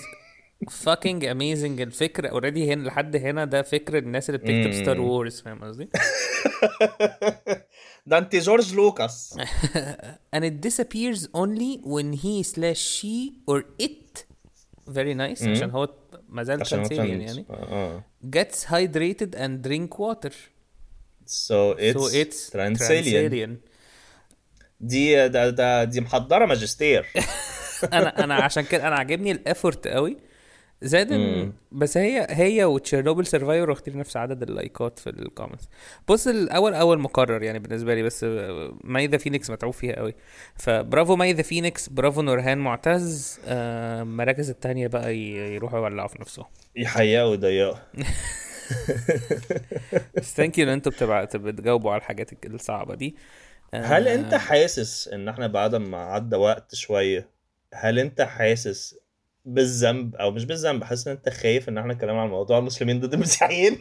S3: fucking amazing. الفكرة already هنا لحد هنا ده فكر الناس اللي بتكتب ستار وورز فاهم قصدي؟ (laughs)
S2: ده انت جورج لوكاس. (laughs)
S3: And it disappears only when he slash she or it very nice عشان هو ما زال
S2: عشان هو transalien.
S3: يعني
S2: آه
S3: gets hydrated and drink water.
S2: So it's,
S3: so it's transalien.
S2: دي ده, ده دي محضرة ماجستير. (laughs)
S3: أنا أنا عشان كده أنا عاجبني ال effort قوي. زائد بس هي هي وتشيرنوبل survivor واخدين نفس عدد اللايكات في ال comments بص الأول أول مقرر يعني بالنسبة لي بس ماي the phoenix متعوب فيها قوي. فبرافو ماي the phoenix برافو نورهان معتز. آه، المراكز التانية بقى ي- يروحوا يولعوا في نفسهم.
S2: يحيقوا ويضيقوا.
S3: بس thank you إن أنتوا بتجاوبوا على الحاجات الصعبة دي. آه،
S2: هل أنت حاسس إن إحنا بعد ما عدى وقت شوية هل انت حاسس بالذنب أو مش بالذنب حاسس ان انت خايف ان إحنا نتكلم عن موضوع المسلمين ضد المسيحيين؟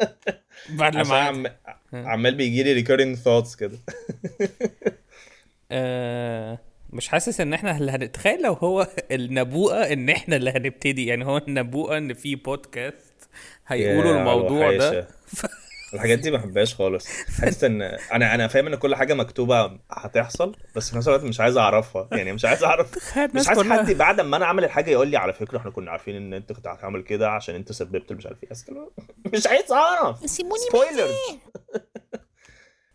S2: (laughs)
S3: بعد لما
S2: عم... عمال بيجي لي recurring thoughts كده. (laughs)
S3: آه مش حاسس ان إحنا اللي هنتخيل لو هو النبوءة ان إحنا اللي هنبتدي يعني هو النبوءة ان في بودكاست هيقولوا الموضوع ده. (laughs)
S2: الحاجات دي ما بحبهاش خالص. حاسس إن أنا أنا فاهم إن كل حاجة مكتوبة هتحصل بس في نفس الوقت مش عايز أعرفها. يعني مش عايز
S3: أعرف (laughs)
S2: مش عايز حد بعد ما أنا أعمل الحاجة يقول لي على فكرة إحنا كنا عارفين إن أنت كنت هتعمل كده عشان أنت سببت مش عارف إيه. مش عايز أعرف.
S4: سيبوني
S2: spoiler (laughs)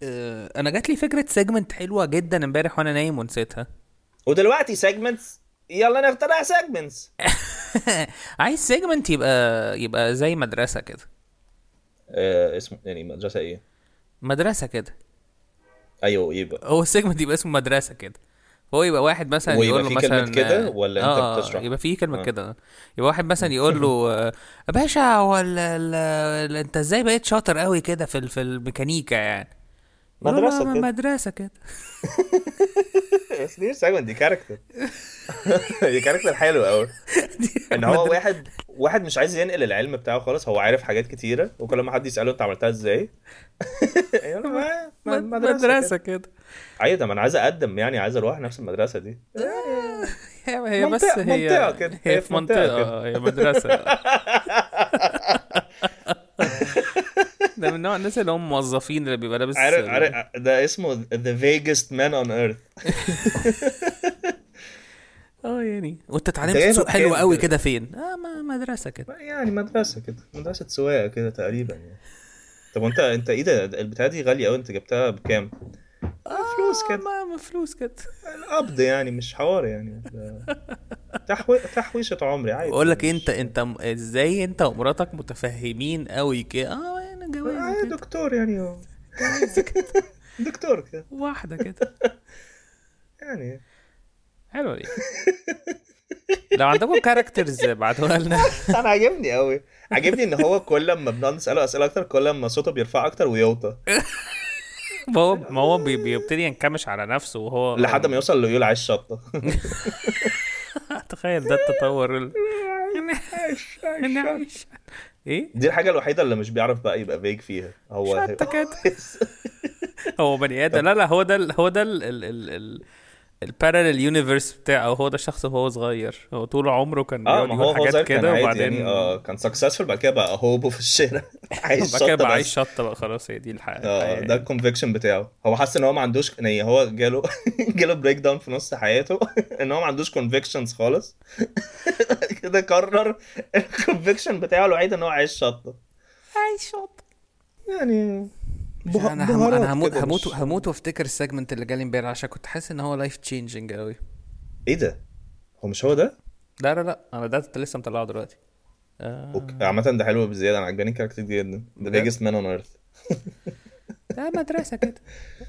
S3: آه أنا جات لي فكرة segment حلوة جدا امبارح وأنا نايم ونسيتها.
S2: ودلوقتي segments يلا نخترع segments (laughs)
S3: عايز segment يبقى يبقى زي مدرسة كده.
S2: آه اسمه يعني مدرسة إيه؟
S3: مدرسة كده.
S2: أيوه يبقى.
S3: هو ال segment يبقى اسمه مدرسة كده. هو يبقى واحد مثلا يقول له مثلا
S2: كده ولا
S3: آه
S2: بتشرح؟
S3: يبقى في كلمة
S2: آه.
S3: كده. يبقى واحد مثلا يقول له آه، يا باشا هو أنت إزاي بقيت شاطر قوي كده في ال- في الميكانيكا يعني؟
S2: مدرسة
S3: ما-
S2: كده.
S3: مدرسة كده. (laughs) (laughs)
S2: دي segment (laughs) دي character (laughs) دي character حلو قوي إن هو واحد واحد مش عايز ينقل العلم بتاعه خالص هو عارف حاجات كتيرة وكل ما حد يسأله أنت عملتها إزاي؟ ما-
S3: مدرسة
S2: كده. أيوه ده ما أنا عايز أقدم يعني عايز أروح نفس المدرسة دي.
S3: هي بس هي
S2: منطقة كده.
S3: هي في منطقة
S2: كده.
S3: آه، هي مدرسة. ده من نوع الناس اللي هم موظفين اللي بيبقى لابس
S2: عارف عارف ده اسمه the vaguest man on earth. (laughs)
S3: آه يعني. وانت اتعلمت تسوق حلو قوي
S2: كده؟
S3: فين؟ آه ما مدرسة كده.
S2: يعني مدرسة كده مدرسة سواقة كده تقريبا يعني. طب وانت انت إيه ده؟ البتاعة دي غالية قوي انت جبتها بكام؟ فلوس كده.
S3: ما فلوس كده.
S2: القبض يعني مش حوار يعني. (laughs) تحوي... تحويشة عمري عادي
S3: بقول لك
S2: مش-
S3: انت انت إزاي انت ومراتك متفهمين قوي كده؟
S2: آه
S3: أنا آه،
S2: دكتور يعني. (laughs) (laughs) دكتور كده. (laughs)
S3: واحدة كده.
S2: يعني.
S3: حلوة دي. لو عندكم كاركترز ابعتوها لنا.
S2: أنا عاجبني قوي عاجبني إن هو كل ما بنقعد نسأله أسئلة أكتر كل ما صوته بيرفع أكتر ويوطى.
S3: ما هو ما هو بي- بيبتدي ينكمش على نفسه وهو
S2: لحد ما يوصل يقول عايش شطة.
S3: تخيل ده التطور ال... إيه؟
S2: دي الحاجة الوحيدة اللي مش بيعرف بقى يبقى فيك فيها. هو. (laughs)
S3: هو بني آدم. لا لا هو ده ال- هو ده ال ال ال ال ال parallel universe بتاعه هو ده الشخص وهو صغير. هو طول عمره كان
S2: آه
S3: بيقعد
S2: ما
S3: يقول
S2: هو
S3: حاجات كده وبعدين
S2: يعني آه كان successful بعد كده بقى hobo في الشارع. (laughs) عايش
S3: بعد كده
S2: شطه
S3: بقى عايش شطة بقى خلاص هي دي الحقيقة
S2: آه ده ال conviction بتاعه. هو حس إن هو ما عندوش يعني هو جاله (laughs) جاله breakdown في نص حياته. (laughs) إن هو ما عندوش convictions خالص. كده قرر ال conviction بتاعه الوحيد إن هو عايش شطة.
S3: عايش شطة.
S2: يعني
S5: مش
S2: به-
S5: أنا هم... أنا هموت هموت هموت وأفتكر ال segment اللي جالي امبارح عشان كنت حاسس إن هو life changing قوي
S2: إيه ده؟ هو مش هو ده؟
S3: لا لا لا أنا ده لسه مطلعه دلوقتي. آه.
S2: okay. عامة ده حلو بزيادة أنا عجباني ال character دي جدا.
S3: بجد؟
S2: biggest man on earth. (laughs)
S3: ده مدرسة كده.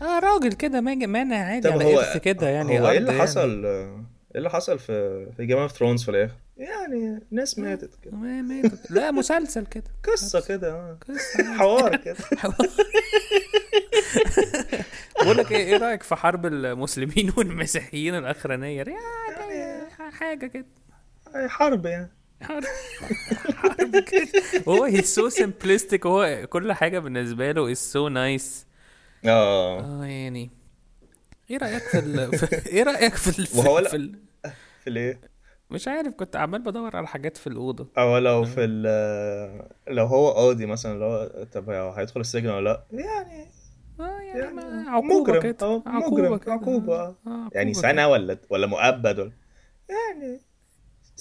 S3: آه راجل كده مانع عادي على إرث كده يعني
S2: هو
S3: إيه
S2: اللي
S3: يعني.
S2: حصل؟ إيه اللي حصل في في Game of Thrones في الآخر؟ يعني ناس ماتت كده.
S3: ما- ما- لا مسلسل كده.
S2: قصة كده آه.
S3: قصة. (laughs)
S2: حوار كده. (laughs)
S3: بقول لك إيه إيه رأيك في حرب المسلمين والمسيحيين الأخرانية؟ يعني حاجة كده.
S2: حرب يعني.
S3: حرب. حرب كده. هو هي so simplistic هو كل حاجة بالنسبة له is so nice
S2: آه.
S3: آه يعني إيه رأيك في, ال... إيه رأيك في ال... في,
S2: لا-
S3: في ال...
S2: في الايه
S3: مش عارف كنت عمال بدور على حاجات في الأوضة.
S2: أو لو في ال لو هو قاضي مثلا هو طب هيدخل السجن ولا لأ؟ يعني
S3: آه يعني,
S2: يعني عقوبة
S3: كده
S2: عقوبة
S3: كده
S2: عقوبة.
S3: آه، عقوبة
S2: يعني. سنة ولا ولا مؤبد ولا؟ يعني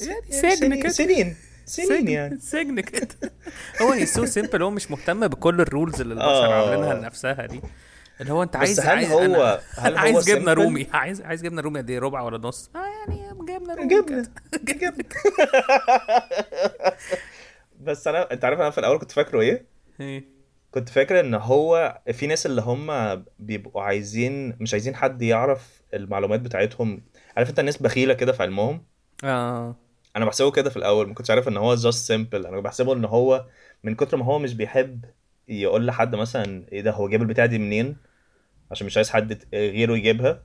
S3: يعني
S2: يعني
S3: سجن كده.
S2: سنين سنين يعني. (laughs)
S3: سجن كده. (laughs) هو هي so simple هو مش مهتم بكل ال rules اللي البشر
S2: آه.
S3: عاملينها لنفسها دي. اللي هو انت
S2: بس
S3: عايز
S2: هل
S3: عايز
S2: هو-
S3: أنا
S2: هل (laughs) هو
S3: عايز
S2: جبنة؟
S3: رومي. عايز عايز جبنة رومي قد إيه؟ ربع ولا نص؟ آه يعني جبنة رومي.
S2: جبنة.
S3: كده. (laughs)
S2: جبنة. بس أنا أنت عارف أنا في الأول كنت فاكره إيه؟
S3: إيه.
S2: كنت فاكر إن هو في ناس اللي هم بيبقوا عايزين مش عايزين حد يعرف المعلومات بتاعتهم. عارف أنت الناس بخيلة كده في علمهم؟
S3: آه.
S2: أنا بحسبه كده في الأول. ما كنتش عارف إن هو just simple. أنا بحسبه إن هو من كتر ما هو مش بيحب يقول لحد مثلا إيه ده هو جاب البتاعة دي منين؟ عشان مش عايز حد غيره يجيبها.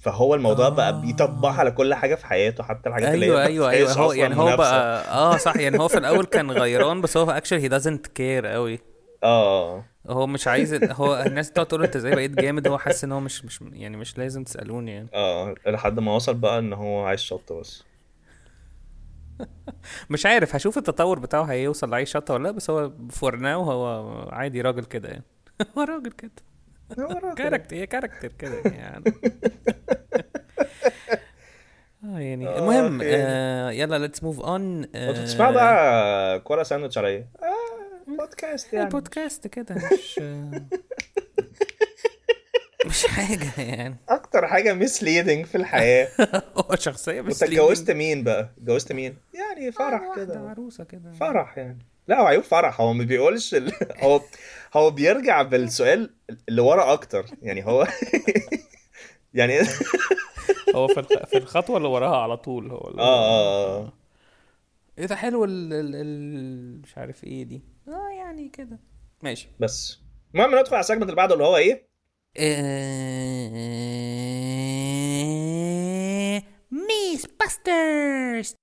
S2: فهو الموضوع بقى بيطبقها على كل حاجة في حياته حتى الحاجات اللي
S3: أيوه
S2: هي أيوه
S3: أيوه
S2: فيهاش
S3: هو يعني هو
S2: منافسة.
S3: بقى آه صح. يعني هو في الأول كان غيران بس هو actually he doesn't care قوي
S2: آه.
S3: هو مش عايز هو الناس تقعد تقول أنت إزاي بقيت جامد؟ هو حاسس إن هو مش مش يعني مش لازم تسألوني يعني.
S2: آه. لحد ما وصل بقى إن هو عايز شطة بس. (laughs)
S3: مش عارف هشوف التطور بتاعه هيوصل لأي شطة ولا لأ بس هو for now هو عادي راجل كده يعني (laughs) هو راجل كده
S2: هو راجل.
S3: character هي character كده يعني (laughs) آه يعني
S2: آه،
S3: المهم. آه يلا let's move
S2: on بتسمع بقى كورة ساندوتش على إيه؟ بودكاست يعني
S3: بودكاست كده مش مش حاجة يعني
S2: أكتر حاجة مسليدنج في الحياة. (laughs)
S3: هو شخصية بس
S2: انت اتجوزت مين بقى؟ اتجوزت مين؟ يعني فرح
S3: واحدة
S2: كده.
S3: عروسة كده.
S2: فرح يعني. لا هو عيوب فرح. هو ما بيقولش ال... (laughs) هو هو بيرجع بالسؤال اللي ورا أكتر. يعني هو (laughs) يعني آه
S3: هو في الخ- في الخطوة اللي وراها على طول هو اللي
S2: آه آه
S3: إيه ده حلو ال ال مش عارف إيه دي. آه يعني كده. ماشي.
S2: بس. المهم ندخل على ال segment اللي بعده اللي هو إيه؟
S4: Miss باسترز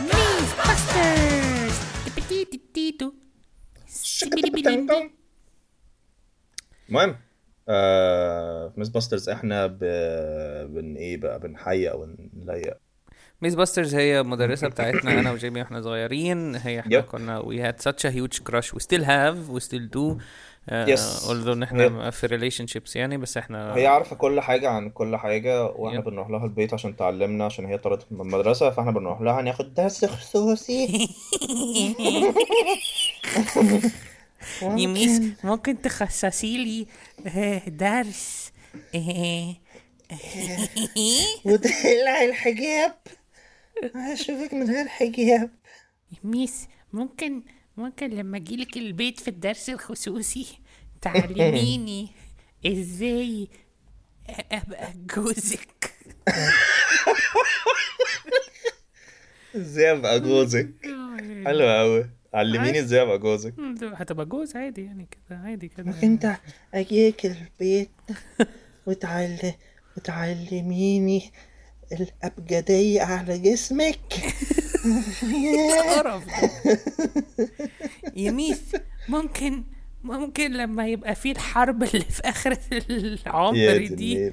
S4: Miss باسترز تيتو
S2: المهم آه في Miss باسترز إحنا ب... بن إيه بقى؟ بنحيي أو
S3: Miss باسترز هي مدرسة بتاعتنا أنا وجيمي وإحنا صغيرين. هي إحنا
S2: Yep.
S3: كنا we had such a huge crush. We still have we still do. uh,
S2: Yes.
S3: although إن إحنا في relationships يعني بس إحنا
S2: هي عارفة كل حاجة عن كل حاجة وإحنا
S3: Yep.
S2: بنروح لها البيت عشان تعلمنا عشان هي طلعت من المدرسة فاحنا بنروح لها ناخد درس خصوصي. (laughs)
S4: يا ميس ممكن تخصصي لي آه، درس. آه، (laughs)
S1: وتقلعي الحجاب. هشوفك من غير حجاب.
S4: ميس ممكن ممكن لما أجيلك البيت في الدرس الخصوصي تعلميني (laughs) إزاي أبقى جوزك.
S2: إزاي أبقى جوزك؟ (laughs) حلو قوي علميني إزاي أبقى جوزك.
S3: هتبقى جوز عادي يعني كده عادي كده
S1: انت اجيك البيت وتعلم تعلميني الأبجدية على جسمك.
S3: قرف (laughs) يا ميس ممكن ممكن لما يبقى في الحرب اللي في
S2: آخر
S3: العمر دي. (laughs)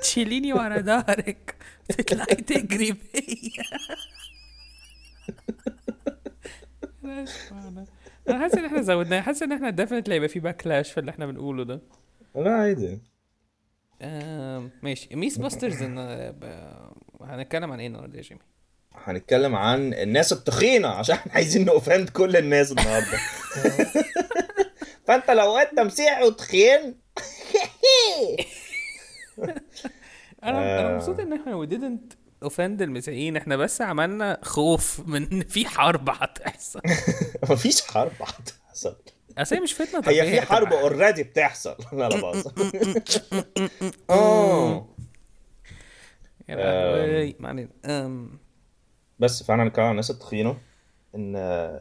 S3: تشيلني ورا ظهرك تطلعي تجري بيا. أنا حاسس ان إحنا زودناه حاسس ان إحنا definitely هيبقى في backlash في اللي إحنا بنقوله ده.
S2: لا عادي.
S3: ماشي. Miss باسترز ب- هنتكلم عن إيه النهارده يا جيمي؟
S2: هنتكلم عن الناس التخينة عشان إحنا عايزين ن offend كل الناس النهارده. (laughs) فأنت لو أنت مسيحي وتخين (laughs)
S3: أنا أنا
S2: آه.
S3: مبسوط إن إحنا we didn't offend المسيحيين إحنا بس عملنا خوف من إن في حرب هتحصل. (laughs)
S2: مفيش حرب هتحصل.
S3: أصل هي مش فتنة
S2: هي في حرب already بتحصل. (laughs) لا لا بهزر.
S3: آه.
S2: بس فاحنا هنتكلم عن الناس التخينة إن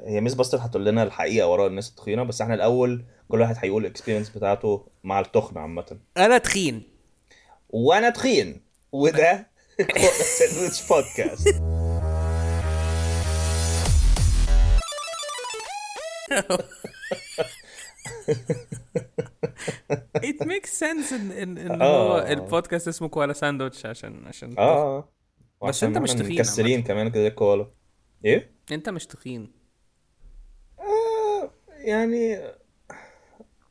S2: هي Miss باستر هتقول لنا الحقيقة وراء الناس التخينة بس إحنا الأول كل واحد هيقول ال experience بتاعته مع التخن عامة.
S3: أنا تخين.
S2: وأنا تخين. وده ساندويتش بودكاست (laughs)
S3: it makes sense ان ان, إن
S2: آه.
S3: هو البودكاست اسمه كوالا ساندوتش عشان عشان
S2: آه آه.
S3: بس أنت مش تخين
S2: مكسرين كمان كده كوالا إيه؟
S3: أنت مش تخين.
S2: آه يعني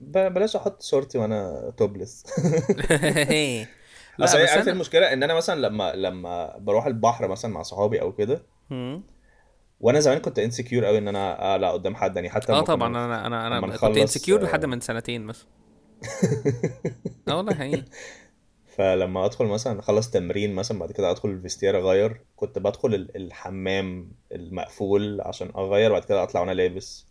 S2: بلاش أحط صورتي وأنا topless (laughs) (laughs)
S3: لا بس
S2: عارف
S3: أنا
S2: المشكلة؟ إن أنا مثلا لما لما بروح البحر مثلا مع صحابي أو كده. وأنا زمان كنت insecure قوي إن أنا اقلع قدام حد يعني حتى آه
S3: طبعا. أنا
S2: أنا
S3: أنا كنت insecure
S2: آه،
S3: لحد من سنتين بس. (laughs) آه والله حقيقي.
S2: فلما أدخل مثلا اخلص تمرين مثلا بعد كده أدخل ال vestiaire أغير كنت بدخل ال- الحمام المقفول عشان أغير بعد كده أطلع وأنا لابس.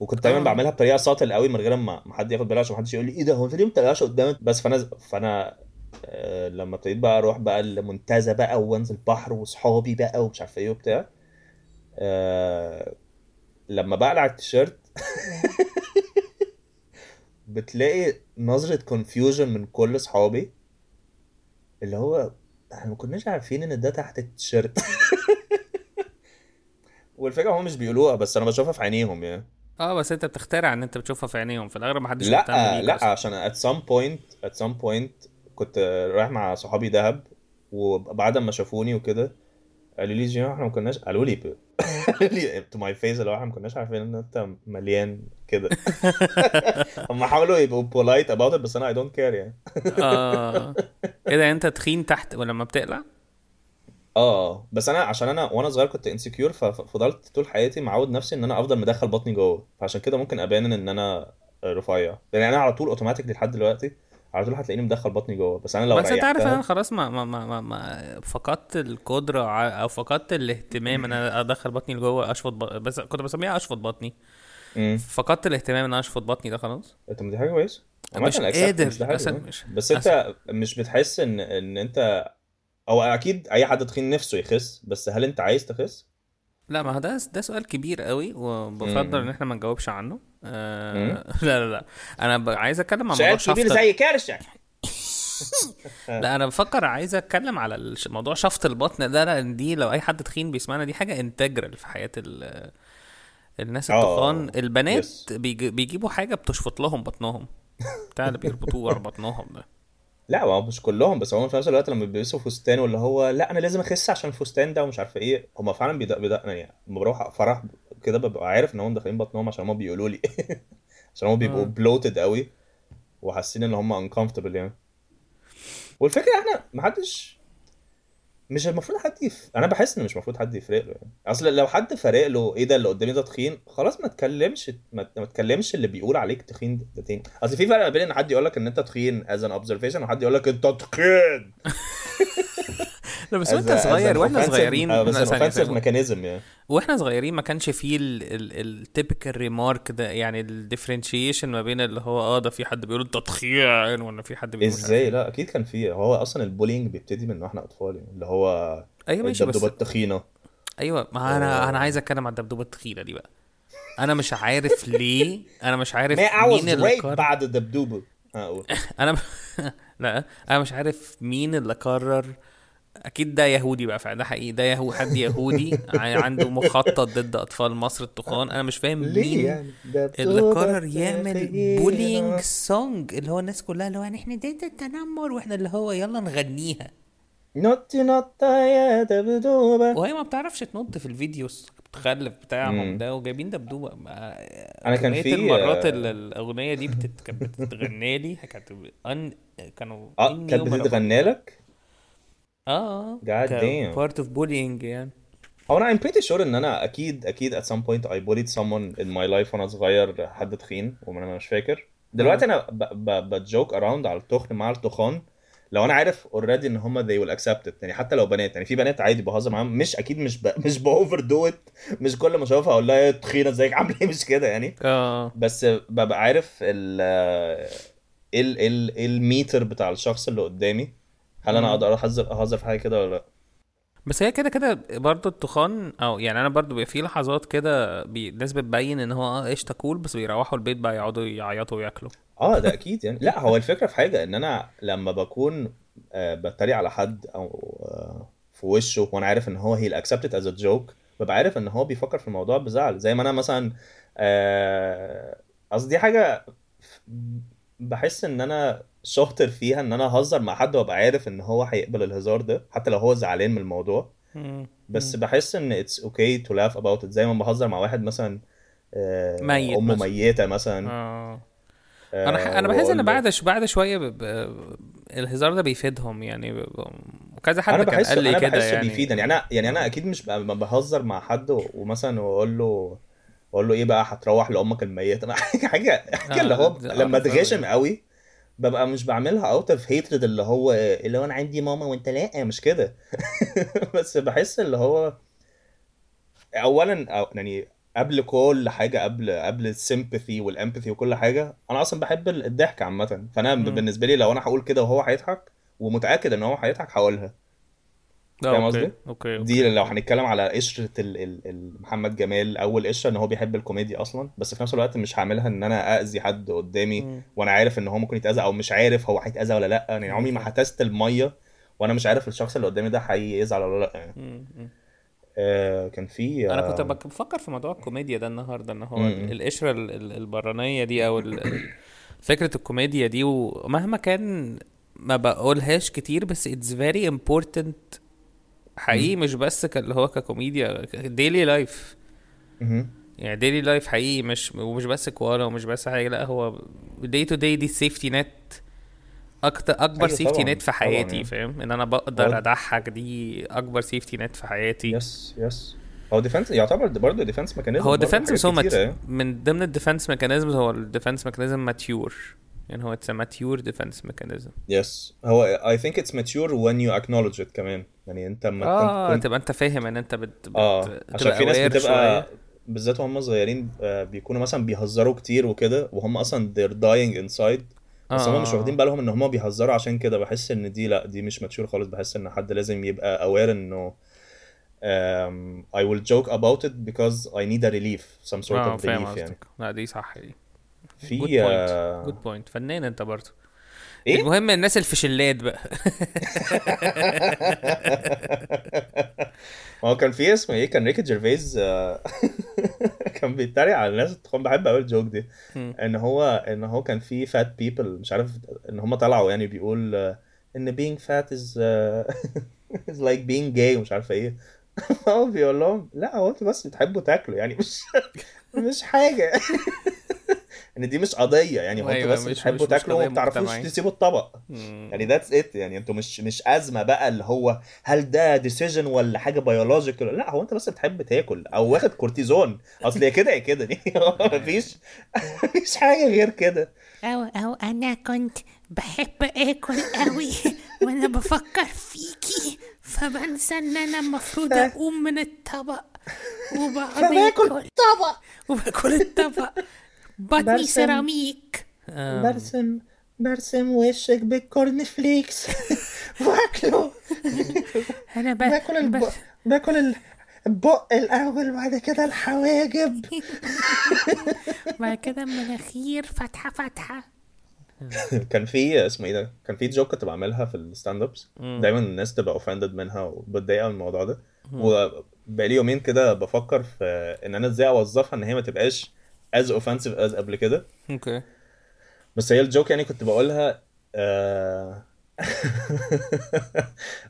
S2: وكنت دايما
S3: آه.
S2: بعملها بطريقة ساطل قوي من غير ما حد ياخد باله عشان ما حدش يقول لي إيه ده؟ هو أنت ليه ما بتقلعش قدامك؟ بس فأنا فأنا آه، لما ابتديت بقى أروح بقى المنتزه بقى وأنزل بحر وصحابي بقى ومش عارف إيه وبتاع آه، لما بقلع التيشيرت (laughs) بتلاقي نظرة كونفيوجن من كل صحابي اللي هو إحنا ما كناش عارفين إن ده تحت التيشيرت (laughs) والفكرة هم مش بيقولوها بس أنا بشوفها في عينيهم يعني.
S3: آه بس أنت بتخترع إن أنت بتشوفها في عينيهم في الأغلب محدش مهتم
S2: لا لا
S3: أصلاً.
S2: عشان at some point at some point كنت رايح مع صحابي دهب وبعد ما شافوني وكده قالوا لي جيم إحنا ما كناش قالوا لي. قالوا لي to my face اللي هو إحنا ما كناش عارفين إن أنت مليان كده (laughs) هم حاولوا يبقوا polite about it بس أنا I don't care يعني
S3: آه إيه ده أنت تخين تحت ولما بتقلع
S2: آه بس أنا عشان أنا وأنا صغير كنت insecure ففضلت طول حياتي معود نفسي إن أنا أفضل مدخل بطني جوه. فعشان كده ممكن ابان إن أنا رفيع. يعني أنا على طول اوتوماتيك لحد دلوقتي على طول هتلاقيني مدخل بطني جوه. بس أنا لو
S3: بس أنت عارف أنا خلاص ما ما ما, ما, فقدت القدرة أو فقدت الاهتمام إن أنا أدخل بطني لجوه أشفط ب... بس كنت بسميها أشفط بطني. فقدت الاهتمام إن أنا أشفط بطني ده خلاص.
S2: طب ما دي حاجة كويسة.
S3: مش قادر،. مش-
S2: بس أنت مش بتحس إن إن أنت أو أكيد أي حد تخين نفسه يخس بس هل أنت عايز تخس؟
S3: لا ما هو ده ده سؤال كبير قوي وبفضل. إن إحنا ما نجاوبش عنه. آه (laughs) لا لا لا أنا. عايز أتكلم عن موضوع
S2: كبير
S3: شفط
S2: زي كرشة (laughs)
S3: لا أنا بفكر عايز أتكلم على موضوع شفط البطن ده لأن دي لو أي حد تخين بيسمعنا دي حاجة انتجرال في حياة ال الناس
S2: آه،
S3: التخان البنات. بيجيبوا حاجة بتشفط لهم بطنهم بتاع اللي بيربطوه ورا بطنهم ده
S2: لا هو مش كلهم بس هم في نفس الوقت لما بيلبسوا فستان واللي هو لا أنا لازم أخس عشان الفستان ده ومش عارف إيه. هم فعلا بيدق بيدق يعني لما بروح فرح كده ببقى عارف إن هم داخلين بطنهم عشان هم بيقولوا لي. (laughs) عشان هم بيبقوا
S3: آه.
S2: بلوتد قوي وحاسين إن هم uncomfortable يعني. والفكرة إحنا محدش مش المفروض حد يف... أنا بحس إن مش المفروض حد يفرق له يعني. أصل لو حد فارق له إيه ده اللي قدامي ده تخين خلاص ما تكلمش ما, تكلمش اللي بيقول عليك تخين ده تاني. أصل في فرق ما بين إن حد يقول لك إن أنت تخين as an observation وحد يقول لك أنت تخين. (laughs)
S3: لا بس
S2: وإنت
S3: صغير
S2: وإحنا
S3: صغيرين
S2: آه، بس
S3: ثانية.
S2: mechanism يعني
S3: وإحنا صغيرين ما كانش فيه ال typical remark ده يعني ال differentiation ما بين اللي هو آه ده في حد بيقول تخين ولا في حد بيقول
S2: إزاي
S3: إيه.
S2: لا أكيد كان في هو أصلا ال bullying بيبتدي من وإحنا أطفال يعني اللي هو
S3: أيوه ماشي بس
S2: التخينة
S3: أيوه ما أنا
S2: آه.
S3: أنا عايز أتكلم عن الدبدوبه التخينة دي بقى أنا مش عارف (laughs) ليه أنا مش عارف
S2: 100 hours
S3: مين اللي قرر
S2: بعد الدبدوبه هقول (laughs)
S3: أنا. (laughs) لا أنا مش عارف مين اللي قرر أكيد ده يهودي بقى فعلا ده حقيقي ده يهو حد يهودي عنده مخطط ضد أطفال مصر التخان أنا مش فاهم
S2: ليه
S3: مين
S2: يعني؟
S3: اللي
S2: دبدوبة
S3: قرر يعمل. bullying song اللي هو الناس كلها اللي هو إحنا ضد التنمر وإحنا اللي هو يلا نغنيها.
S2: نط نط يا دبدوبة.
S3: وهي ما بتعرفش تنط في الفيديو المتخلف بتاعهم ده وجايبين دبدوبة.
S2: أنا كان في-
S3: المرات اللي الأغنية دي بتت... كانت بتتغنى لي كانت أن... كانوا
S2: آه كانت بتتغنى لك؟
S3: آه
S2: God damn.
S3: part of bullying يعني.
S2: هو أنا I'm pretty sure إن أنا أكيد أكيد at some point I bullied someone in my life وأنا صغير حد تخين وأنا مش فاكر. دلوقتي أنا ب- ب- ب joke around على التخن مع التخان. لو أنا عارف already إن هم they will accept it. يعني حتى لو بنات يعني في بنات عادي بهزر معاهم. مش أكيد مش ب... مش ب overdo it مش كل ما أشوفها أقول لها تخينة إزيك؟ عامله إيه؟ مش كده يعني.
S3: آه
S2: بس ببقى عارف ال ال ال- الميتر بتاع الشخص اللي قدامي. هل أنا أقدر اهزر اهزر في حاجة كده ولا لأ؟
S3: بس هي كده كده برضه التخان أو يعني أنا برضه بيبقى في لحظات كده بي... الناس بتبين إن هو آه قشطة cool بس بيروحوا البيت بقى يقعدوا يعيطوا وياكلوا.
S2: آه ده (laughs) أكيد يعني. لأ هو الفكرة في حاجة إن أنا لما بكون آه، بتريق على حد أو آه، في وشه وأنا عارف إن هو هي accepted as a joke ببقى عارف إن هو بيفكر في الموضوع بزعل. زي ما أنا مثلا آه، قصدي دي حاجة بحس إن أنا شاطر فيها إن أنا أهزر مع حد وأبقى عارف إن هو هيقبل الهزار ده حتى لو هو زعلان من الموضوع. بس بحس إن it's okay to laugh about it. زي ما بهزر مع واحد مثلا آه،
S3: ميت
S2: أمه
S3: مثلا.
S2: ميتة مثلا.
S3: آه.
S2: آه،
S3: أنا ح... أنا بحس
S2: إن
S3: بعد ش... بعد شوية ب... ب... الهزار ده بيفيدهم يعني ب... وكذا حد
S2: أنا
S3: كان
S2: بحس
S3: قال لي
S2: أنا
S3: كده
S2: بحسه
S3: يعني.
S2: بيفيد يعني أنا يعني أنا أكيد مش بهزر مع حد و- ومثلا وأقول له واقول له إيه بقى؟ هتروح لأمك الميتة. (laughs) حاجة حاجة
S3: آه،
S2: اللي هو
S3: ده
S2: لما اتغاشم
S3: أوي.
S2: قوي ببقى مش بعملها out of hatred اللي هو اللي هو أنا عندي ماما وأنت لأ مش كده. (laughs) بس بحس اللي هو اولا أو يعني قبل كل حاجة قبل قبل ال sympathy وال empathy وكل حاجة أنا أصلا بحب الضحك عامة. فأنا بالنسبة لي لو أنا هقول كده وهو هيضحك ومتأكد إن هو هيضحك هقولها.
S3: آه،
S2: فاهم قصدي؟
S3: أوكي
S2: دي لو هنتكلم على قشرة ال ال ال محمد جمال أول قشرة إن هو بيحب الكوميديا أصلا بس في نفس الوقت مش هعملها إن أنا اذي حد قدامي وأنا عارف إن هو ممكن يتأذى أو مش عارف هو هيتأذى ولا لأ يعني عمري ما ه test المية وأنا مش عارف الشخص اللي قدامي ده هيزعل ولا لأ يعني
S3: مم، مم.
S2: آه كان في
S3: أنا كنت
S2: آه
S3: بك- بفكر في موضوع الكوميديا ده النهارده إن هو
S2: مم.
S3: ال- القشرة ال- ال- البرانية دي أو فكرة الكوميديا دي ومهما كان ما بقولهاش كتير بس it's very important حقيقي مش بس اللي هو ككوميديا daily
S2: life.
S3: يعني daily life حقيقي مش ومش بس كولا ومش بس حاجة لا هو day to day دي safety net أكتر أكبر
S2: أيوة safety
S3: net في حياتي
S2: يعني.
S3: فاهم؟ إن
S2: أنا
S3: بقدر أضحك دي أكبر safety net في حياتي.
S2: يس يس هو defense يعتبر برضه defense mechanism
S3: هو defense هو مت...
S2: يعني.
S3: من ضمن ال defense mechanisms هو ال defense mechanism mature يعني هو اتس ماتيور ديفنس ميكانيزم
S2: يس هو I think it's mature when you acknowledge it كمان. يعني انت لما
S3: آه
S2: تكون-
S3: تبقى انت فاهم ان انت بت... بت...
S2: آه عشان في ناس بتبقى. بالذات وهم صغيرين آه، بيكونوا مثلا بيهزروا كتير وكده وهم أصلا they're dying inside. بس هم مش
S3: آه.
S2: واخدين بالهم إن هم بيهزروا عشان كده بحس إن دي لأ دي مش mature خالص. بحس إن حد لازم يبقى aware إنه um, I will joke about it because I need a relief some sort
S3: آه
S2: of relief يعني.
S3: لأ دي صح دي.
S2: في
S3: good point
S2: آه،
S3: فنان انت برضه
S2: إيه؟
S3: المهم الناس الفشلات بقى. (laughs)
S2: هو كان في اسمه إيه؟ كان ريكي جيرفيز آه، (laughs) كان بيتريق على الناس التخان بحب قوي ال joke دي. إن هو إن هو كان في fat people مش عارف إن هم طلعوا يعني بيقول آه، إن being fat is آه، (laughs) is like being gay ومش عارف إيه. هو بيقول لهم لا هو أنتوا بس بتحبوا تاكلوا يعني مش مش حاجة. إن دي مش قضية يعني هو أنتوا
S3: أيوة،
S2: بس بتحبوا تاكلوا وما بتعرفوش. تسيبوا الطبق. يعني that's it يعني أنتوا مش مش أزمة بقى اللي هو هل ده decision ولا حاجة biological لا هو انت بس بتحب تاكل أو واخد كورتيزون. أصل يا كده يا كده. (laughs) يعني هو مفيش مفيش حاجة غير كده.
S4: أو أو أنا كنت بحب آكل قوي وأنا بفكر فيكي فبنسى إن أنا المفروض أقوم من الطبق وبقعد
S1: فباكل
S4: آكل.
S1: طبق.
S4: وباكل الطبق. بطني
S1: برسم.
S4: سيراميك
S1: برسم برسم وشك بال corn flakes واكله
S4: أنا ب...
S1: باكل الب...
S4: بس-
S1: باكل ال... البق الأول بعد كده الحواجب. (laughs)
S4: بعد كده المناخير فتحة فتحة. (laughs)
S2: كان في اسمه إيه ده؟ كان في joke كنت بعملها في ال stand ups دايما الناس تبقى offended منها وبتضايق من الموضوع ده. وبقالي يومين كده بفكر في إن أنا إزاي أوظفها إن هي ما تبقاش از اوفensive از قبل كده.
S3: أوكي
S2: بس هي ال joke يعني كنت بقولها آه... (laughs)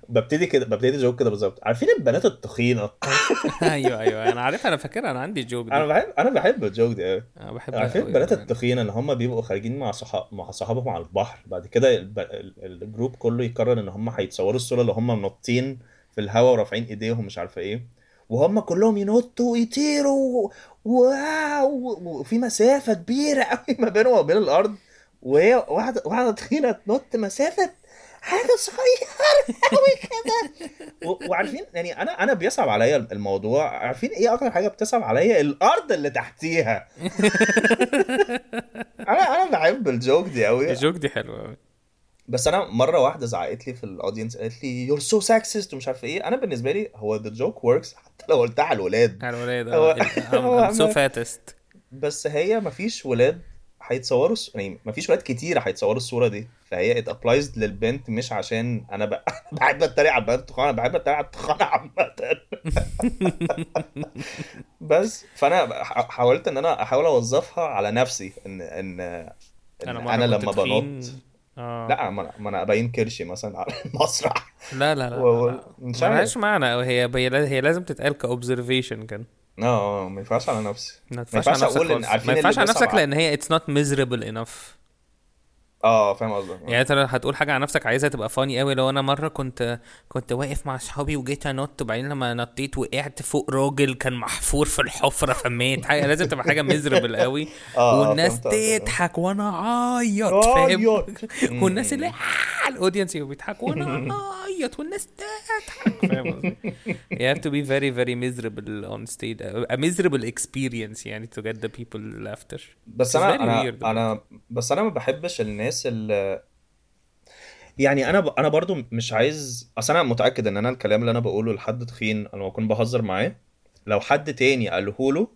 S2: ببتدي كده ببتدي joke كده بالظبط. عارفين البنات التخينة؟ (laughs)
S3: أيوه أيوه. أنا عارف أنا فاكرها أنا عندي ال
S2: joke
S3: أنا
S2: بحب أنا بحب الجوك دي قوي
S3: أنا بحبها
S2: عارفين البنات. التخينة اللي هم بيبقوا خارجين مع صحاب مع صحابهم على البحر بعد كده الب... الجروب كله يقرر إن هم هيتصوروا الصورة اللي هم منطين في الهواء ورافعين إيديهم مش عارفة إيه. وهم كلهم ينطوا ويطيروا واو وفي مسافة كبيرة قوي ما بينهم وبين الأرض. وهي واحدة واحدة تخينه تنط مسافة حاجة صغيرة قوي كده. وعارفين يعني أنا أنا بيصعب عليا الموضوع. عارفين إيه أكتر حاجة بتصعب عليا؟ الأرض اللي تحتيها. (laughs) أنا أنا بحب ال joke دي قوي.
S3: ال joke دي حلوة أوي.
S2: بس أنا مرة واحدة زعقت لي في ال audience قالت لي you're so sexist ومش عارف إيه. أنا بالنسبة لي هو the joke works حتى لو قلتها على الولاد.
S3: على الولاد
S2: هو so (laughs)
S3: fattest
S2: بس هي مفيش ولاد هيتصوروا يعني مفيش ولاد كتير هيتصوروا الصورة دي. فهي it applies للبنت مش عشان أنا ب... بحب أتريق على البنات التخانه أنا بحب أتريق على التخانه عامة. (laughs) بس فأنا حاولت إن أنا أحاول أوظفها على نفسي ان ان, إن أنا,
S3: كنت
S2: لما. بنط
S3: آه.
S2: لا ما أنا- ما أنا أبين كرشي مثلا على (laughs) المسرح.
S3: لا لا لا,
S2: و- و-
S3: لا.
S2: مش عارف.
S3: معنى. هي هي هي لازم تتقال كاوبزرفيشن كان
S2: آه آه، ما ينفعش على نفسي.
S3: ما
S2: ينفعش
S3: على نفسك.
S2: عارفين
S3: ما ينفعش على نفسك لأن هي اتس نوت ميزربل انف
S2: آه فاهم قصدك
S3: يعني أنت هتقول حاجة عن نفسك عايزها تبقى فاني قوي لو أنا مرة كنت كنت واقف مع أصحابي وجيت أنط وبعدين لما نطيت وقعت فوق راجل كان محفور في الحفرة فمات حاجة لازم تبقى حاجة ميزربل قوي (laughs)
S2: آه،
S3: والناس
S2: فهمت قصدك.
S3: تضحك وأنا أعيط فاهم. (laughs) والناس اللي آه، الاودينس بيضحكوا وأنا (laughs) أعيط والناس تضحك فاهم قصدي you have to be very very miserable on stage a miserable experience يعني to get the people laughter
S2: بس أنا
S3: أنا.
S2: أنا بس أنا ما بحبش الناس اللي يعني أنا ب... أنا برضو مش عايز أصل أنا متأكد إن أنا الكلام اللي أنا بقوله لحد تخين أنا بكون بهزر معاه. لو حد تاني قاله له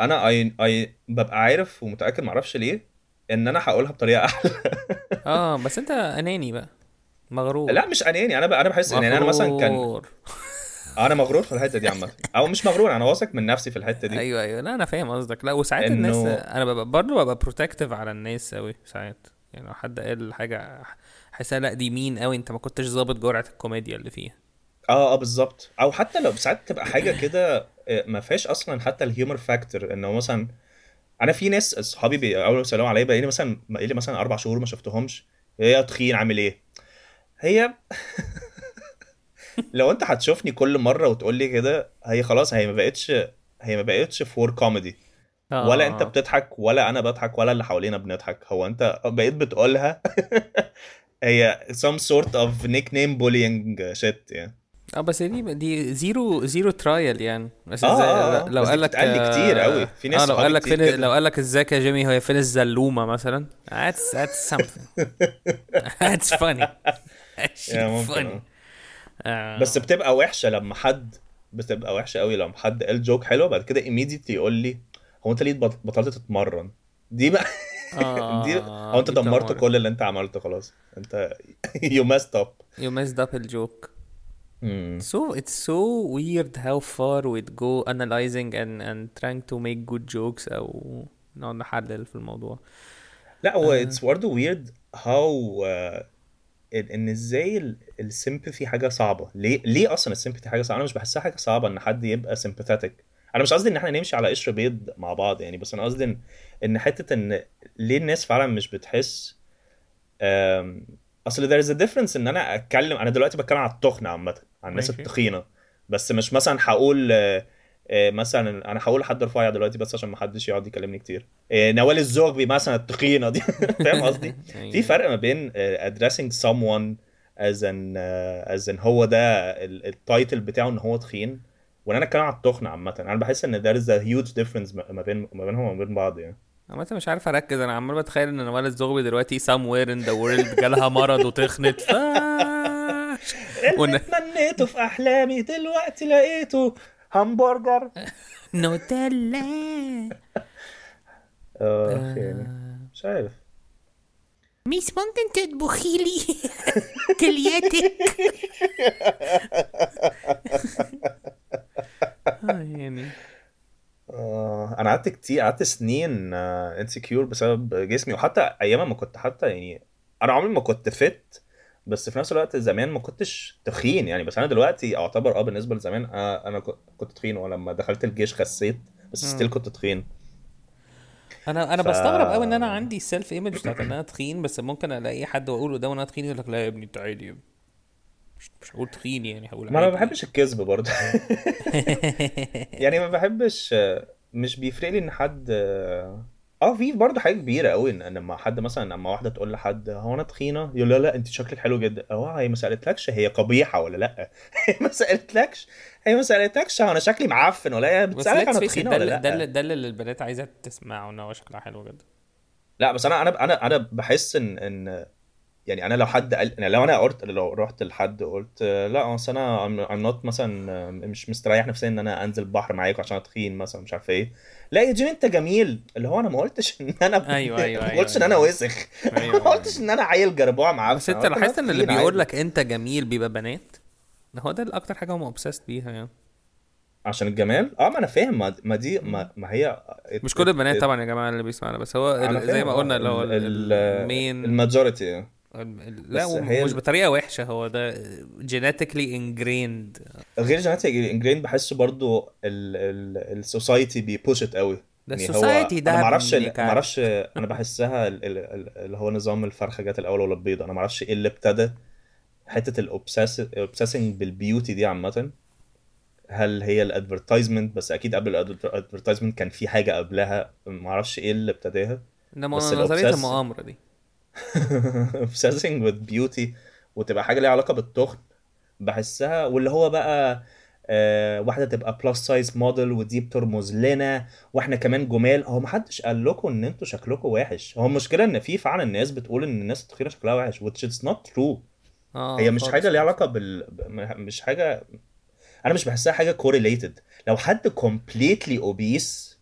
S2: أنا اي اي ببقى عارف ومتأكد معرفش ليه إن أنا هقولها بطريقة (laughs) أحلى.
S3: آه بس أنت أناني بقى. مغرور.
S2: لا مش أناني أنا ب... أنا بحس إن أنا مثلا كان. أنا مغرور في الحتة دي عامة. أو مش مغرور أنا واثق من نفسي في الحتة دي.
S3: أيوه أيوه. لا أنا فاهم قصدك. لا وساعات
S2: إنه-
S3: الناس أنا ببقى برضه ببقى protective على الناس قوي ساعات. يعني لو حد قال حاجة حاسسها لا دي مين قوي أنت ما كنتش ظابط جرعة الكوميديا اللي فيها.
S2: آه آه بالظبط. أو حتى لو ساعات تبقى حاجة كده آه، ما فيهاش أصلا حتى ال humor factor إنه مثلا أنا في ناس اصحابي بي- أول ما عليا بقالي مثلا بقالي مثلا أربع شهور ما شفتهمش. إيه يا تخين عامل إيه؟ هي لو انت هتشوفني كل مرة وتقول لي كده هي خلاص هي ما بقتش هي ما بقتش for comedy
S3: آه.
S2: ولا انت بتضحك ولا أنا بضحك ولا اللي حوالينا بنضحك. هو انت بقيت بتقولها؟ (laughs) هي some sort of nickname bullying shit يعني.
S3: آه بس دي دي zero zero trial يعني. بس
S2: آه، آه، آه.
S3: لو قال لك
S2: كتير قوي. في ناس
S3: آه لو قال لك فين. لو قال لك ازيك يا جيمي هي فين الزلومه مثلا؟ That's that's something. (laughs) That's funny. (laughs)
S2: ممكن،
S3: funny. آه.
S2: بس بتبقى وحشة لما حد بتبقى وحشة قوي لما حد قال جوك حلو بعد كده immediately يقول لي هو انت ليه بط- بطلت تتمرن دي بقى (laughs)
S3: آه،
S2: دي هو انت دمرت كل اللي انت عملته خلاص انت (laughs) you messed up
S3: You messed up الجوك
S2: مم.
S3: So it's so weird how far we'd go analyzing and and trying to make good jokes أو نقعد نحلل في الموضوع.
S2: لا هو it's برضه weird how إن إزاي السيمباثي حاجة صعبة. ليه ليه أصلا ال sympathy حاجة صعبة؟ أنا مش بحسها حاجة صعبة إن حد يبقى sympathetic أنا مش قصدي إن إحنا نمشي على قشر بيض مع بعض يعني بس أنا قصدي إن- إن حتة إن ليه الناس فعلا مش بتحس أصل there is a difference إن أنا أتكلم أنا دلوقتي بتكلم على التخن عامة عن الناس. التخينة. بس مش مثلا هقول مثلا أنا هقول لحد رفيع دلوقتي بس عشان ما حدش يقعد يكلمني كتير. آه، نوال الزغبي مثلا التخينة دي. (laughs) فاهم قصدي؟ (laughs) في فرق ما بين آه، addressing someone as an uh, as an هو ده ال- التايتل بتاعه إن هو تخين وان أنا أتكلم على التخن عامة. أنا بحس إن there is a huge difference ما بين ما بينهم وما بين بعض يعني.
S3: عامة مش عارف أركز. أنا عمال بتخيل إن نوال الزغبي دلوقتي somewhere in the world جالها مرض وتخنت. ف ون...
S2: نتمنى تمنيته في أحلامي دلوقتي لقيته همبرجر
S3: نوتيلا (laughs)
S2: آه. يعني مش عارف.
S4: ميس ممكن تطبخي لي (laughs) كلياتك؟ (laughs)
S3: آه، يعني.
S2: آه أنا قعدت كتير قعدت سنين انسكيور بسبب جسمي وحتى أيام ما كنت حتى يعني أنا عمري ما كنت fit بس في نفس الوقت زمان ما كنتش تخين يعني بس أنا دلوقتي أعتبر آه بالنسبة لزمان آه أنا كنت تخين ولما دخلت الجيش خسيت بس still كنت تخين
S3: أنا أنا
S2: ف-
S3: بستغرب قوي إن أنا عندي ال self image بتاعت إن أنا تخين بس ممكن ألاقي حد وأقول قدامه إن أنا تخين يقول لك لا يا ابني أنت عادي. مش مش هقول تخين يعني هقول
S2: ما أنا ما. بحبش الكذب برضه (laughs) (laughs) يعني ما بحبش مش بيفرق لي إن حد آه في برضه حاجة كبيرة قوي إن لما حد مثلا لما واحدة تقول لحد هو أنا تخينة؟ يقول لا لا أنت شكلك حلو جدا. آه هي ما سألتلكش هي قبيحة ولا لأ؟ (laughs) هي ما سألتلكش. هي ما سألتلكش هو أنا شكلي معفن ولا هي
S3: بتسألك
S2: أنا
S3: تخينة
S2: ولا
S3: اللي- ده
S2: لا
S3: ده اللي البنات عايزة تسمعه إن هو شكلها حلو جدا.
S2: لا بس أنا أنا أنا أنا بحس إن إن يعني أنا لو حد قال يعني لو أنا قلت لو رحت لحد قلت آه، لا أصل أنا I'm not مثلا آه، مش مستريح نفسيا إن أنا أنزل البحر معاك عشان أنا تخين مثلا مش عارف إيه. لا يا جيمي أنت جميل. اللي هو أنا ما قلتش إن أنا
S3: أيوة، أيوة، (laughs)
S2: ما
S3: أيوة،
S2: قلتش إن أنا
S3: أيوة.
S2: وسخ.
S3: أيوة.
S2: ما قلتش إن أنا عيل جربوع معفن
S3: بس
S2: أنت
S3: لاحظت إن اللي بيقول. لك أنت جميل بيبقى بنات؟ هو ده الاكتر حاجة هم obsessed بيها يعني.
S2: عشان الجمال؟ آه ما أنا فاهم. ما, دي ما, ما هي
S3: مش كل البنات طبعا يا جماعة اللي بيسمعنا بس هو زي ما
S2: آه،
S3: قلنا اللي هو
S2: ال-
S3: المين ال
S2: majority
S3: لا
S2: هي ال-
S3: بطريقة وحشة هو ده genetically ingrained
S2: غير genetic ingrained بحس برضو ال society بي push it قوي.
S3: ده
S2: يعني ال
S3: society ده
S2: أنا ما
S3: كلب.
S2: أعرفش (laughs) أنا بحسها ال- ال- ال- اللي هو نظام الفرخه جت الأول ولا البيضه أنا ما أعرفش إيه اللي ابتدى حتة ال obsessing بال beauty دي عامة. هل هي ال advertisement بس أكيد قبل ال advertisement كان في حاجة قبلها. ما أعرفش إيه اللي ابتداها.
S3: انما
S2: بس نظرية
S3: المؤامرة دي. (laughs)
S2: obsessing with beauty وتبقى حاجة ليها علاقة بالتخن بحسها واللي هو بقى آه واحدة تبقى plus size model ودي بترمز لنا وإحنا كمان جمال. هو محدش قال لكم إن أنتوا شكلكم وحش؟ هو المشكلة إن في فعلا ناس بتقول إن الناس التخينة شكلها وحش which is not true.
S3: آه
S2: هي مش
S3: خالص.
S2: حاجة ليها علاقة بال مش حاجة أنا مش بحسها حاجة correlated. لو حد completely obese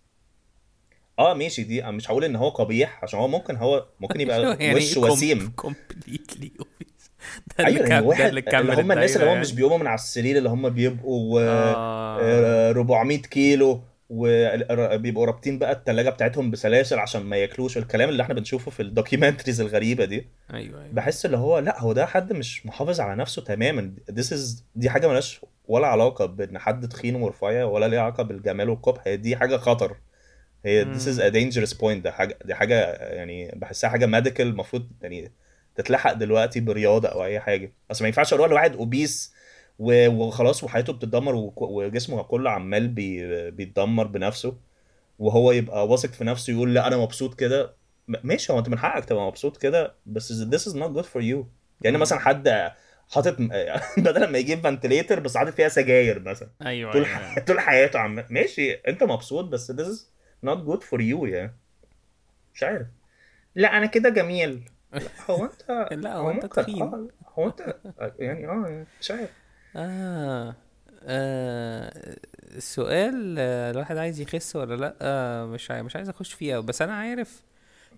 S2: آه ماشي دي مش هقول إن هو قبيح عشان هو ممكن هو ممكن يبقى (laughs)
S3: يعني
S2: وش وسيم.
S3: completely (laughs) ده اللي
S2: أيوه يعني
S3: ده
S2: واحد
S3: اللي
S2: اللي هم الناس اللي هم
S3: الدايرة
S2: مش
S3: يعني.
S2: بيقوموا من على السرير اللي هم بيبقوا
S3: آه.
S2: آه، 400 كيلو وبيبقوا رابطين بقى التلاجة بتاعتهم بسلاسل عشان ما ياكلوش. الكلام اللي إحنا بنشوفه في ال documentaries الغريبة دي
S3: أيوه أيوه.
S2: بحس اللي هو لا هو ده حد مش محافظ على نفسه تماما. This is دي حاجة ملهاش ولا علاقة بإن حد تخين ورفيع ولا ليها علاقة بالجمال والقبح. هي دي حاجة خطر. هي this is a dangerous point. ده حاجة دي حاجة يعني بحسها حاجة medical المفروض يعني تتلحق دلوقتي برياضة أو أي حاجة. بس ما ينفعش أروح لواحد obese وخلاص وحياته بتتدمر وجسمه كله عمال بي بيتدمر بنفسه وهو يبقى واثق في نفسه يقول لا أنا مبسوط كده. ماشي هو أنت من حقك تبقى مبسوط كده بس this is not good for you. يعني مثلا حد حاطط (laughs) بدل ما يجيب فنتليتر بس حاطط فيها سجاير مثلا.
S3: أيوه
S2: طول
S3: أيوة.
S2: ح- طول حياته عم ماشي أنت مبسوط بس this is not good for you يعني مش عارف لا أنا كده جميل لا (laughs) هو انت
S3: لا، هو أنت
S2: ممكن-
S3: تخين.
S2: آه، هو انت يعني آه مش عارف
S3: آه. آه. السؤال آه، الواحد عايز يخس ولا لأ آه مش عاي... مش عايز أخش فيها بس أنا عارف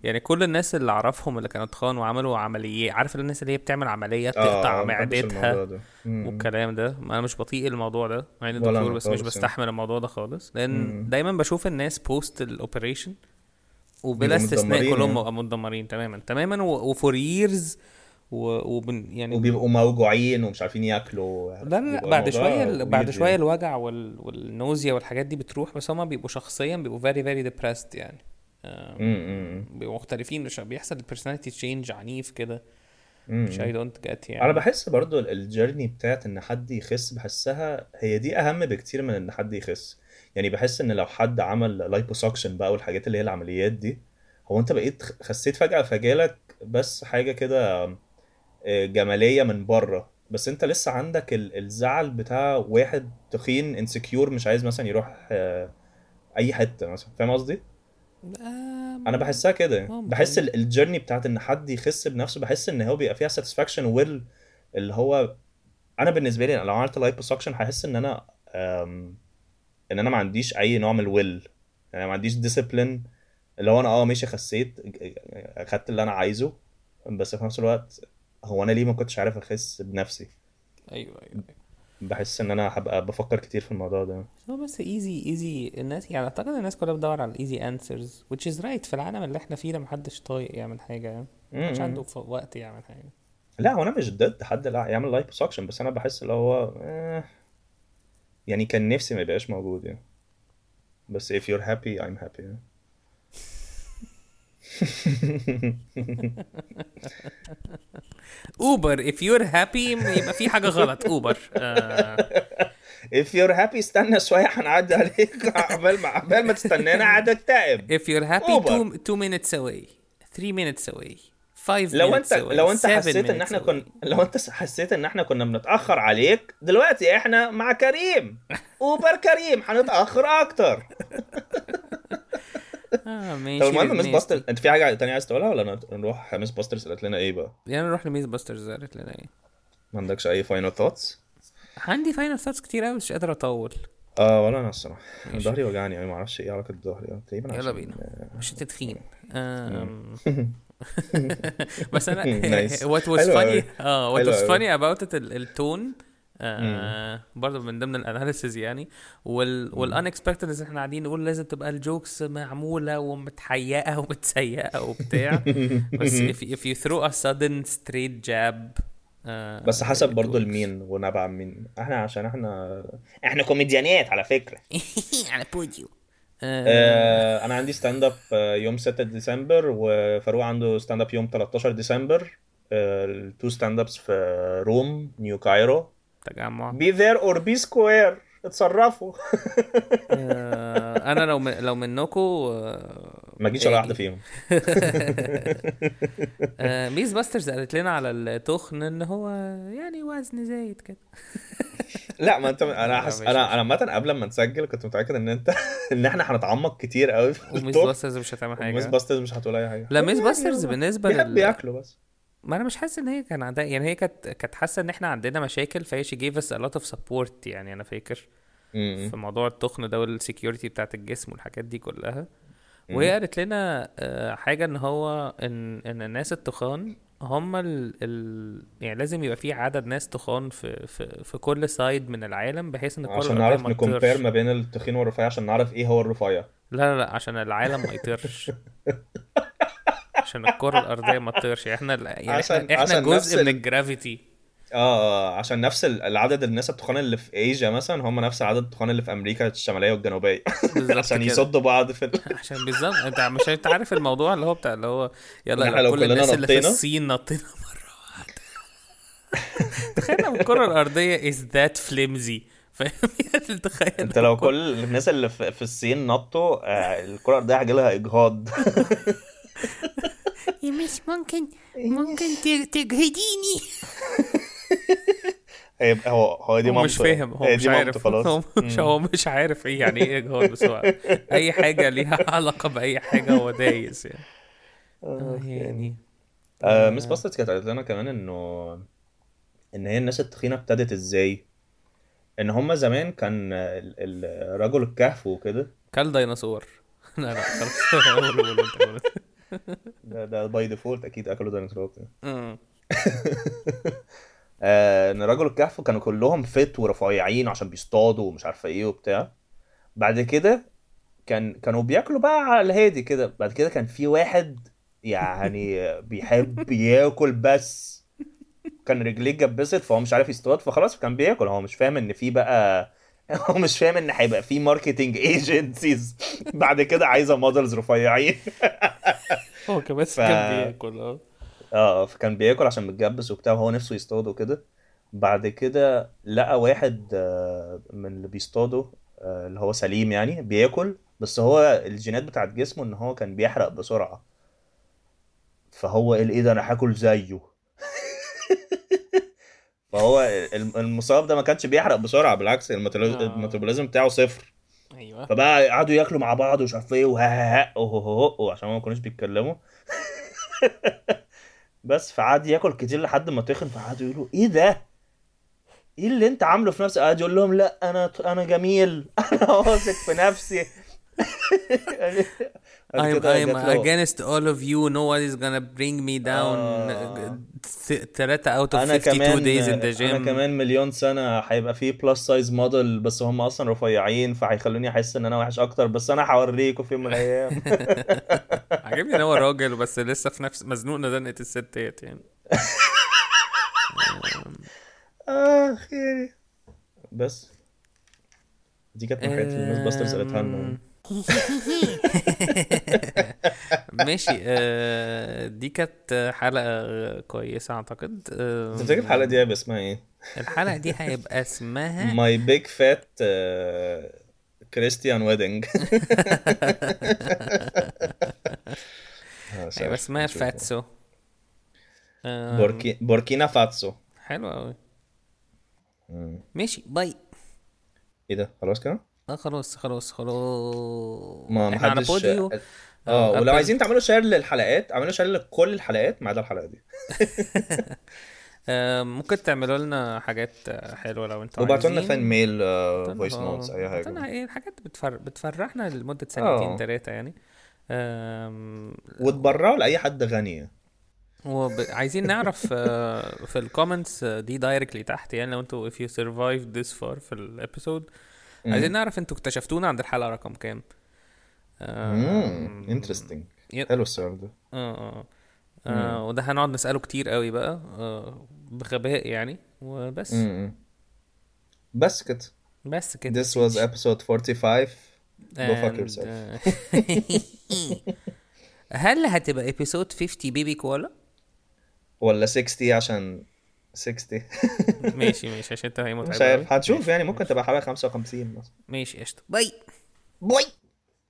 S3: يعني كل الناس اللي اعرفهم اللي كانوا تخان وعملوا عمليات عارف الناس اللي هي بتعمل عمليات
S2: آه
S3: تقطع
S2: آه،
S3: معدتها. والكلام ده أنا مش بطيق الموضوع ده مع
S2: إني
S3: دكتور بس مش
S2: خالص
S3: بستحمل الموضوع ده خالص لأن
S2: مم.
S3: دايما بشوف الناس post ال operation
S2: وبلا
S3: استثناء كلهم
S2: يعني.
S3: بقوا متدمرين تماما تماما و for years و pain يعني
S2: وبيبقوا موجوعين ومش عارفين ياكلوا
S3: لا لا بعد شوية بعد
S2: weird
S3: شوية
S2: يعني.
S3: الوجع وال... وال nausea والحاجات دي بتروح بس هما بيبقوا شخصيا بيبقوا very very depressed يعني بيبقوا مختلفين. بيحصل personality change عنيف كده. مش I don't get يعني.
S2: أنا بحس برضو ال- ال journey بتاعت إن حد يخس بحسها هي دي أهم بكتير من إن حد يخس. يعني بحس إن لو حد عمل liposuction بقى والحاجات اللي هي العمليات دي هو أنت بقيت خسيت فجأة فجالك بس حاجة كده آه، جمالية من بره. بس أنت لسه عندك ال- الزعل بتاع واحد تخين insecure مش عايز مثلا يروح آه، أي حتة مثلا. فاهم قصدي؟ أنا بحسها كده.
S3: ممكن.
S2: بحس ال- ال journey بتاعت إن حد يخس بنفسه بحس إن هو بيبقى فيها satisfaction will اللي هو أنا بالنسبة لي لو عملت liposuction هحس إن أنا إن أنا ما عنديش أي نوع من ال will يعني ما عنديش discipline اللي هو أنا آه ماشي خسيت اخدت اللي أنا عايزه بس في نفس الوقت هو أنا ليه ما كنتش عارف أخس بنفسي؟
S3: أيوه أيوه.
S2: بحس إن أنا هبقى بفكر كتير في الموضوع ده
S3: هو بس easy easy الناس يعني أعتقد الناس كلها بتدور على ال easy answers which is right في العالم اللي إحنا فيه ده محدش طايق يعمل حاجة يعني مش. عنده وقت يعمل حاجة
S2: لا هو أنا مش ضد حد لا يعمل liposuction بس أنا بحس اللي هو آه يعني كان نفسي ما يبقاش موجود يعني بس if you're happy I'm happy يعني.
S3: Uber if you're happy يبقى في حاجة غلط. Uber
S2: if you're happy استنى شوية هنعدي عليك. عقبال ما عقبال ما تستنانا قاعد
S3: أكتئب. Happy
S2: Uber.
S3: two, two minutes away. Three minutes away. Five
S2: لو
S3: minutes
S2: انت
S3: away.
S2: لو
S3: أنت
S2: حسيت إن
S3: إحنا.
S2: كنا لو أنت حسيت إن إحنا كنا بنتأخر عليك دلوقتي إحنا مع كريم. (laughs) Uber كريم. هنتأخر أكتر. (laughs) (laughs)
S3: آه ماشي
S2: طب المهم Myth
S3: ماشي.
S2: Busters انت في حاجة تانية عايز تقولها ولا نروح Myth Busters قالت لنا إيه بقى؟
S3: يعني نروح ل Myth Busters قالت لنا إيه؟
S2: ما عندكش أي final thoughts
S3: عندي final thoughts كتير قوي مش قادر أطول.
S2: آه ولا أنا
S3: الصراحة.
S2: ظهري وجعني يعني ما أعرفش إيه علاقة ظهري. تقريبا
S3: يلا بينا. مش تدخين آم. (laughs) بس أنا (laughs)
S2: حلو
S3: funny
S2: أوي. آه
S3: funny about it ال- ال tone آه برضه من ضمن ال analysis يعني. وال وال unexpected ان إحنا قاعدين نقول لازم تبقى ال jokes معمولة ومتحيقه (laughs) ومتسيقه وبتاع. بس if, if you throw a sudden straight jab آه
S2: بس حسب
S3: works.
S2: المين ونبع مين. إحنا عشان إحنا إحنا كوميديانات على فكرة. (laughs)
S4: على بوديو
S3: آه
S2: آه أنا عندي stand up يوم 6 ديسمبر وفاروق عنده stand up يوم 13 ديسمبر ال two stand ups في Room New Cairo.
S3: تجمع.
S2: be there or be square اتصرفوا.
S3: آه أنا لو من لو منكم آه
S2: ما تجيش ولا. واحدة فيهم. (laughs)
S3: آه Myth Busters قالت لنا على التخن إن هو يعني وزن زايد كده. (laughs)
S2: لا ما انت أنا حس...
S3: أنا.
S2: أنا عامة قبل ما نسجل كنت متأكد إن انت (laughs) إن إحنا هنتعمق كتير قوي في
S3: و Myth
S2: الطبخ
S3: Busters مش هتعمل حاجة.
S2: Busters مش هتقول أي حاجة.
S3: لا Myth
S2: يعني
S3: Busters
S2: بالنسبة
S3: لل
S2: ياكلوا بس.
S3: ما أنا مش حاسس إن هي كان عندها يعني هي كانت كانت حاسة إن إحنا عندنا مشاكل فهي she gave us a lot of support يعني أنا فاكر. في موضوع التخن ده وال security بتاعت الجسم والحاجات دي كلها وهي قالت لنا آه، حاجة إن هو إن إن الناس التخان هم ال ال يعني لازم يبقى في عدد ناس تخان في في في كل side من العالم بحيث إن الكره
S2: عشان نعرف ن
S3: compare.
S2: ما بين التخين والرفيع عشان نعرف إيه هو الرفيع
S3: لا لا لا عشان العالم ما يطيرش (laughs) عشان الكرة الأرضية ما تطيرش. إحنا ال- يعني
S2: عشان-
S3: إحنا,
S2: عشان
S3: جزء من
S2: ال-
S3: ال
S2: gravity آه عشان نفس ال- العدد الناس التخان اللي في ايجا مثلا هم نفس عدد التخان اللي في أمريكا الشمالية
S3: والجنوبية. (laughs)
S2: عشان. يصدوا بعض في
S3: عشان بالظبط. أنت مش أنت عارف الموضوع اللي هو بتاع اللي هو يلا كل الناس اللي في. الصين نطينا مرة واحدة. (laughs) تخيل لو الكرة الأرضية is that flimsy. (laughs) فاهم؟ تخيل
S2: أنت لو كل الناس اللي في, في الصين نطوا آه، الكرة الأرضية هيجي لها إجهاض. (laughs)
S4: يا مش ممكن ممكن ت- تجهديني (laughs)
S2: هيبقى هو هو دي
S3: هو مش فاهم هو
S2: هي
S3: مش عارف.
S2: خلاص. (laughs)
S3: هو مش هو مش عارف إيه يعني إيه اجهاض بس هو أي حاجة ليها علاقة بأي حاجة هو دايس يعني. آه، يعني.
S2: آه مس باسترز كانت قالت لنا كمان انه إن هي الناس التخينة ابتدت إزاي. إن هم زمان كان ال- ال- رجل الكهف وكده.
S3: كل ديناصور. لا لا خلاص. (laughs)
S2: ده ده by default أكيد أكلوا ديناصورات
S3: أمم. (laughs)
S2: آه إن رجل الكهف كانوا كلهم fit ورفيعين عشان بيصطادوا ومش عارفة إيه وبتاع. بعد كده كان كانوا بياكلوا بقى على الهادي كده. بعد كده كان في واحد يعني (laughs) بيحب ياكل بس. كان رجليه اتجبست فهو مش عارف يصطاد فخلاص كان بياكل. هو مش فاهم إن في بقى (laughs) هو مش فاهم ان هيبقى في marketing agencies (laughs) بعد كده عايزة models رفيعين. (laughs)
S3: هو كمان
S2: ف-
S3: كان بياكل آه.
S2: آه فكان بياكل عشان متجبس وبتاع وهو نفسه يصطاد وكده. بعد كده لقى واحد آه، من اللي بيصطادوا آه، اللي هو سليم يعني بياكل بس هو الجينات بتاعت جسمه إن هو كان بيحرق بسرعة. فهو قال إيه ده أنا هاكل زيه. فهو الم- المصاب ده ما كانش بيحرق بسرعة بالعكس الميتابوليزم
S3: آه.
S2: الميتابوليزم بتاعه صفر.
S3: أيوه.
S2: فبقى قعدوا ياكلوا مع بعض ومش عارف إيه وها عشان ما كانوش بيتكلموا. (laughs) بس فقعد ياكل كتير لحد ما تخن فقعدوا يقولوا إيه ده؟ إيه اللي أنت عامله في نفسك؟ قاعد يقول لهم لا أنا أنا جميل. (laughs) أنا واثق في نفسي. (laughs)
S3: I'm, I'm against all of you. No one is gonna bring me down.
S2: آه.
S3: th- تلاتة out of
S2: أنا
S3: 52
S2: كمان
S3: days in the gym.
S2: أنا كمان مليون سنة هيبقى في plus size model بس هم أصلا رفيعين فهيخلوني أحس إن أنا وحش أكتر بس أنا هوريكم في يوم من الأيام. (laughs)
S3: عاجبني إن هو راجل بس لسه في نفس مزنوق زنقة الستات يعني. (laughs)
S2: اخ يعني بس. دي كانت من الحاجات اللي ال MythBusters قالتها لنا. (laughs)
S3: ماشي آه، دي كانت حلقة كويسة أعتقد. آه،
S2: تفتكر الحلقة دي هيبقى اسمها إيه؟
S3: الحلقة دي هيبقى اسمها
S2: my big fat Christian wedding
S3: هيبقى اسمها Fatso آه،
S2: بوركي... بوركينا Fatso
S3: حلو قوي ماشي bye.
S2: إيه ده؟ خلاص كده؟
S3: آه خلاص خلاص خلاص.
S2: ما
S3: إحنا على Podeo.
S2: آه ولو
S3: Apple.
S2: عايزين تعملوا share للحلقات اعملوا شير لكل الحلقات ما عدا الحلقة دي. (laughs)
S3: آه، ممكن تعملوا لنا حاجات آه، حلوة لو أنتوا
S2: وبعتوا لنا.
S3: fan mail
S2: voice
S3: آه، notes أي
S2: حاجة.
S3: إيه الحاجات بتفر... بتفرحنا لمدة سنتين
S2: آه.
S3: ثلاثة يعني.
S2: وتبرعوا لأي حد غني.
S3: وب... عايزين نعرف آه، في ال comments دي directly تحت يعني. لو أنتوا if you survived this far في ال episode عايزين نعرف أنتوا اكتشفتونا عند الحلقة رقم كام. interesting.
S2: حلو السؤال ده.
S3: آه آه آه، وده هنقعد نسأله كتير قوي بقى آه بغباء يعني وبس.
S2: بس كده.
S3: بس كده.
S2: This was episode 45 Go fuck yourself.
S3: آه، (laughs) هل هتبقى episode 50 baby koala؟
S2: ولا 60 عشان 60
S3: ماشي ماشي عشان انت هي
S2: مش عارف.
S3: أوي.
S2: هنشوف يعني ممكن تبقى حلقة 55 مثلا.
S3: ماشي قشطة. bye.
S2: bye.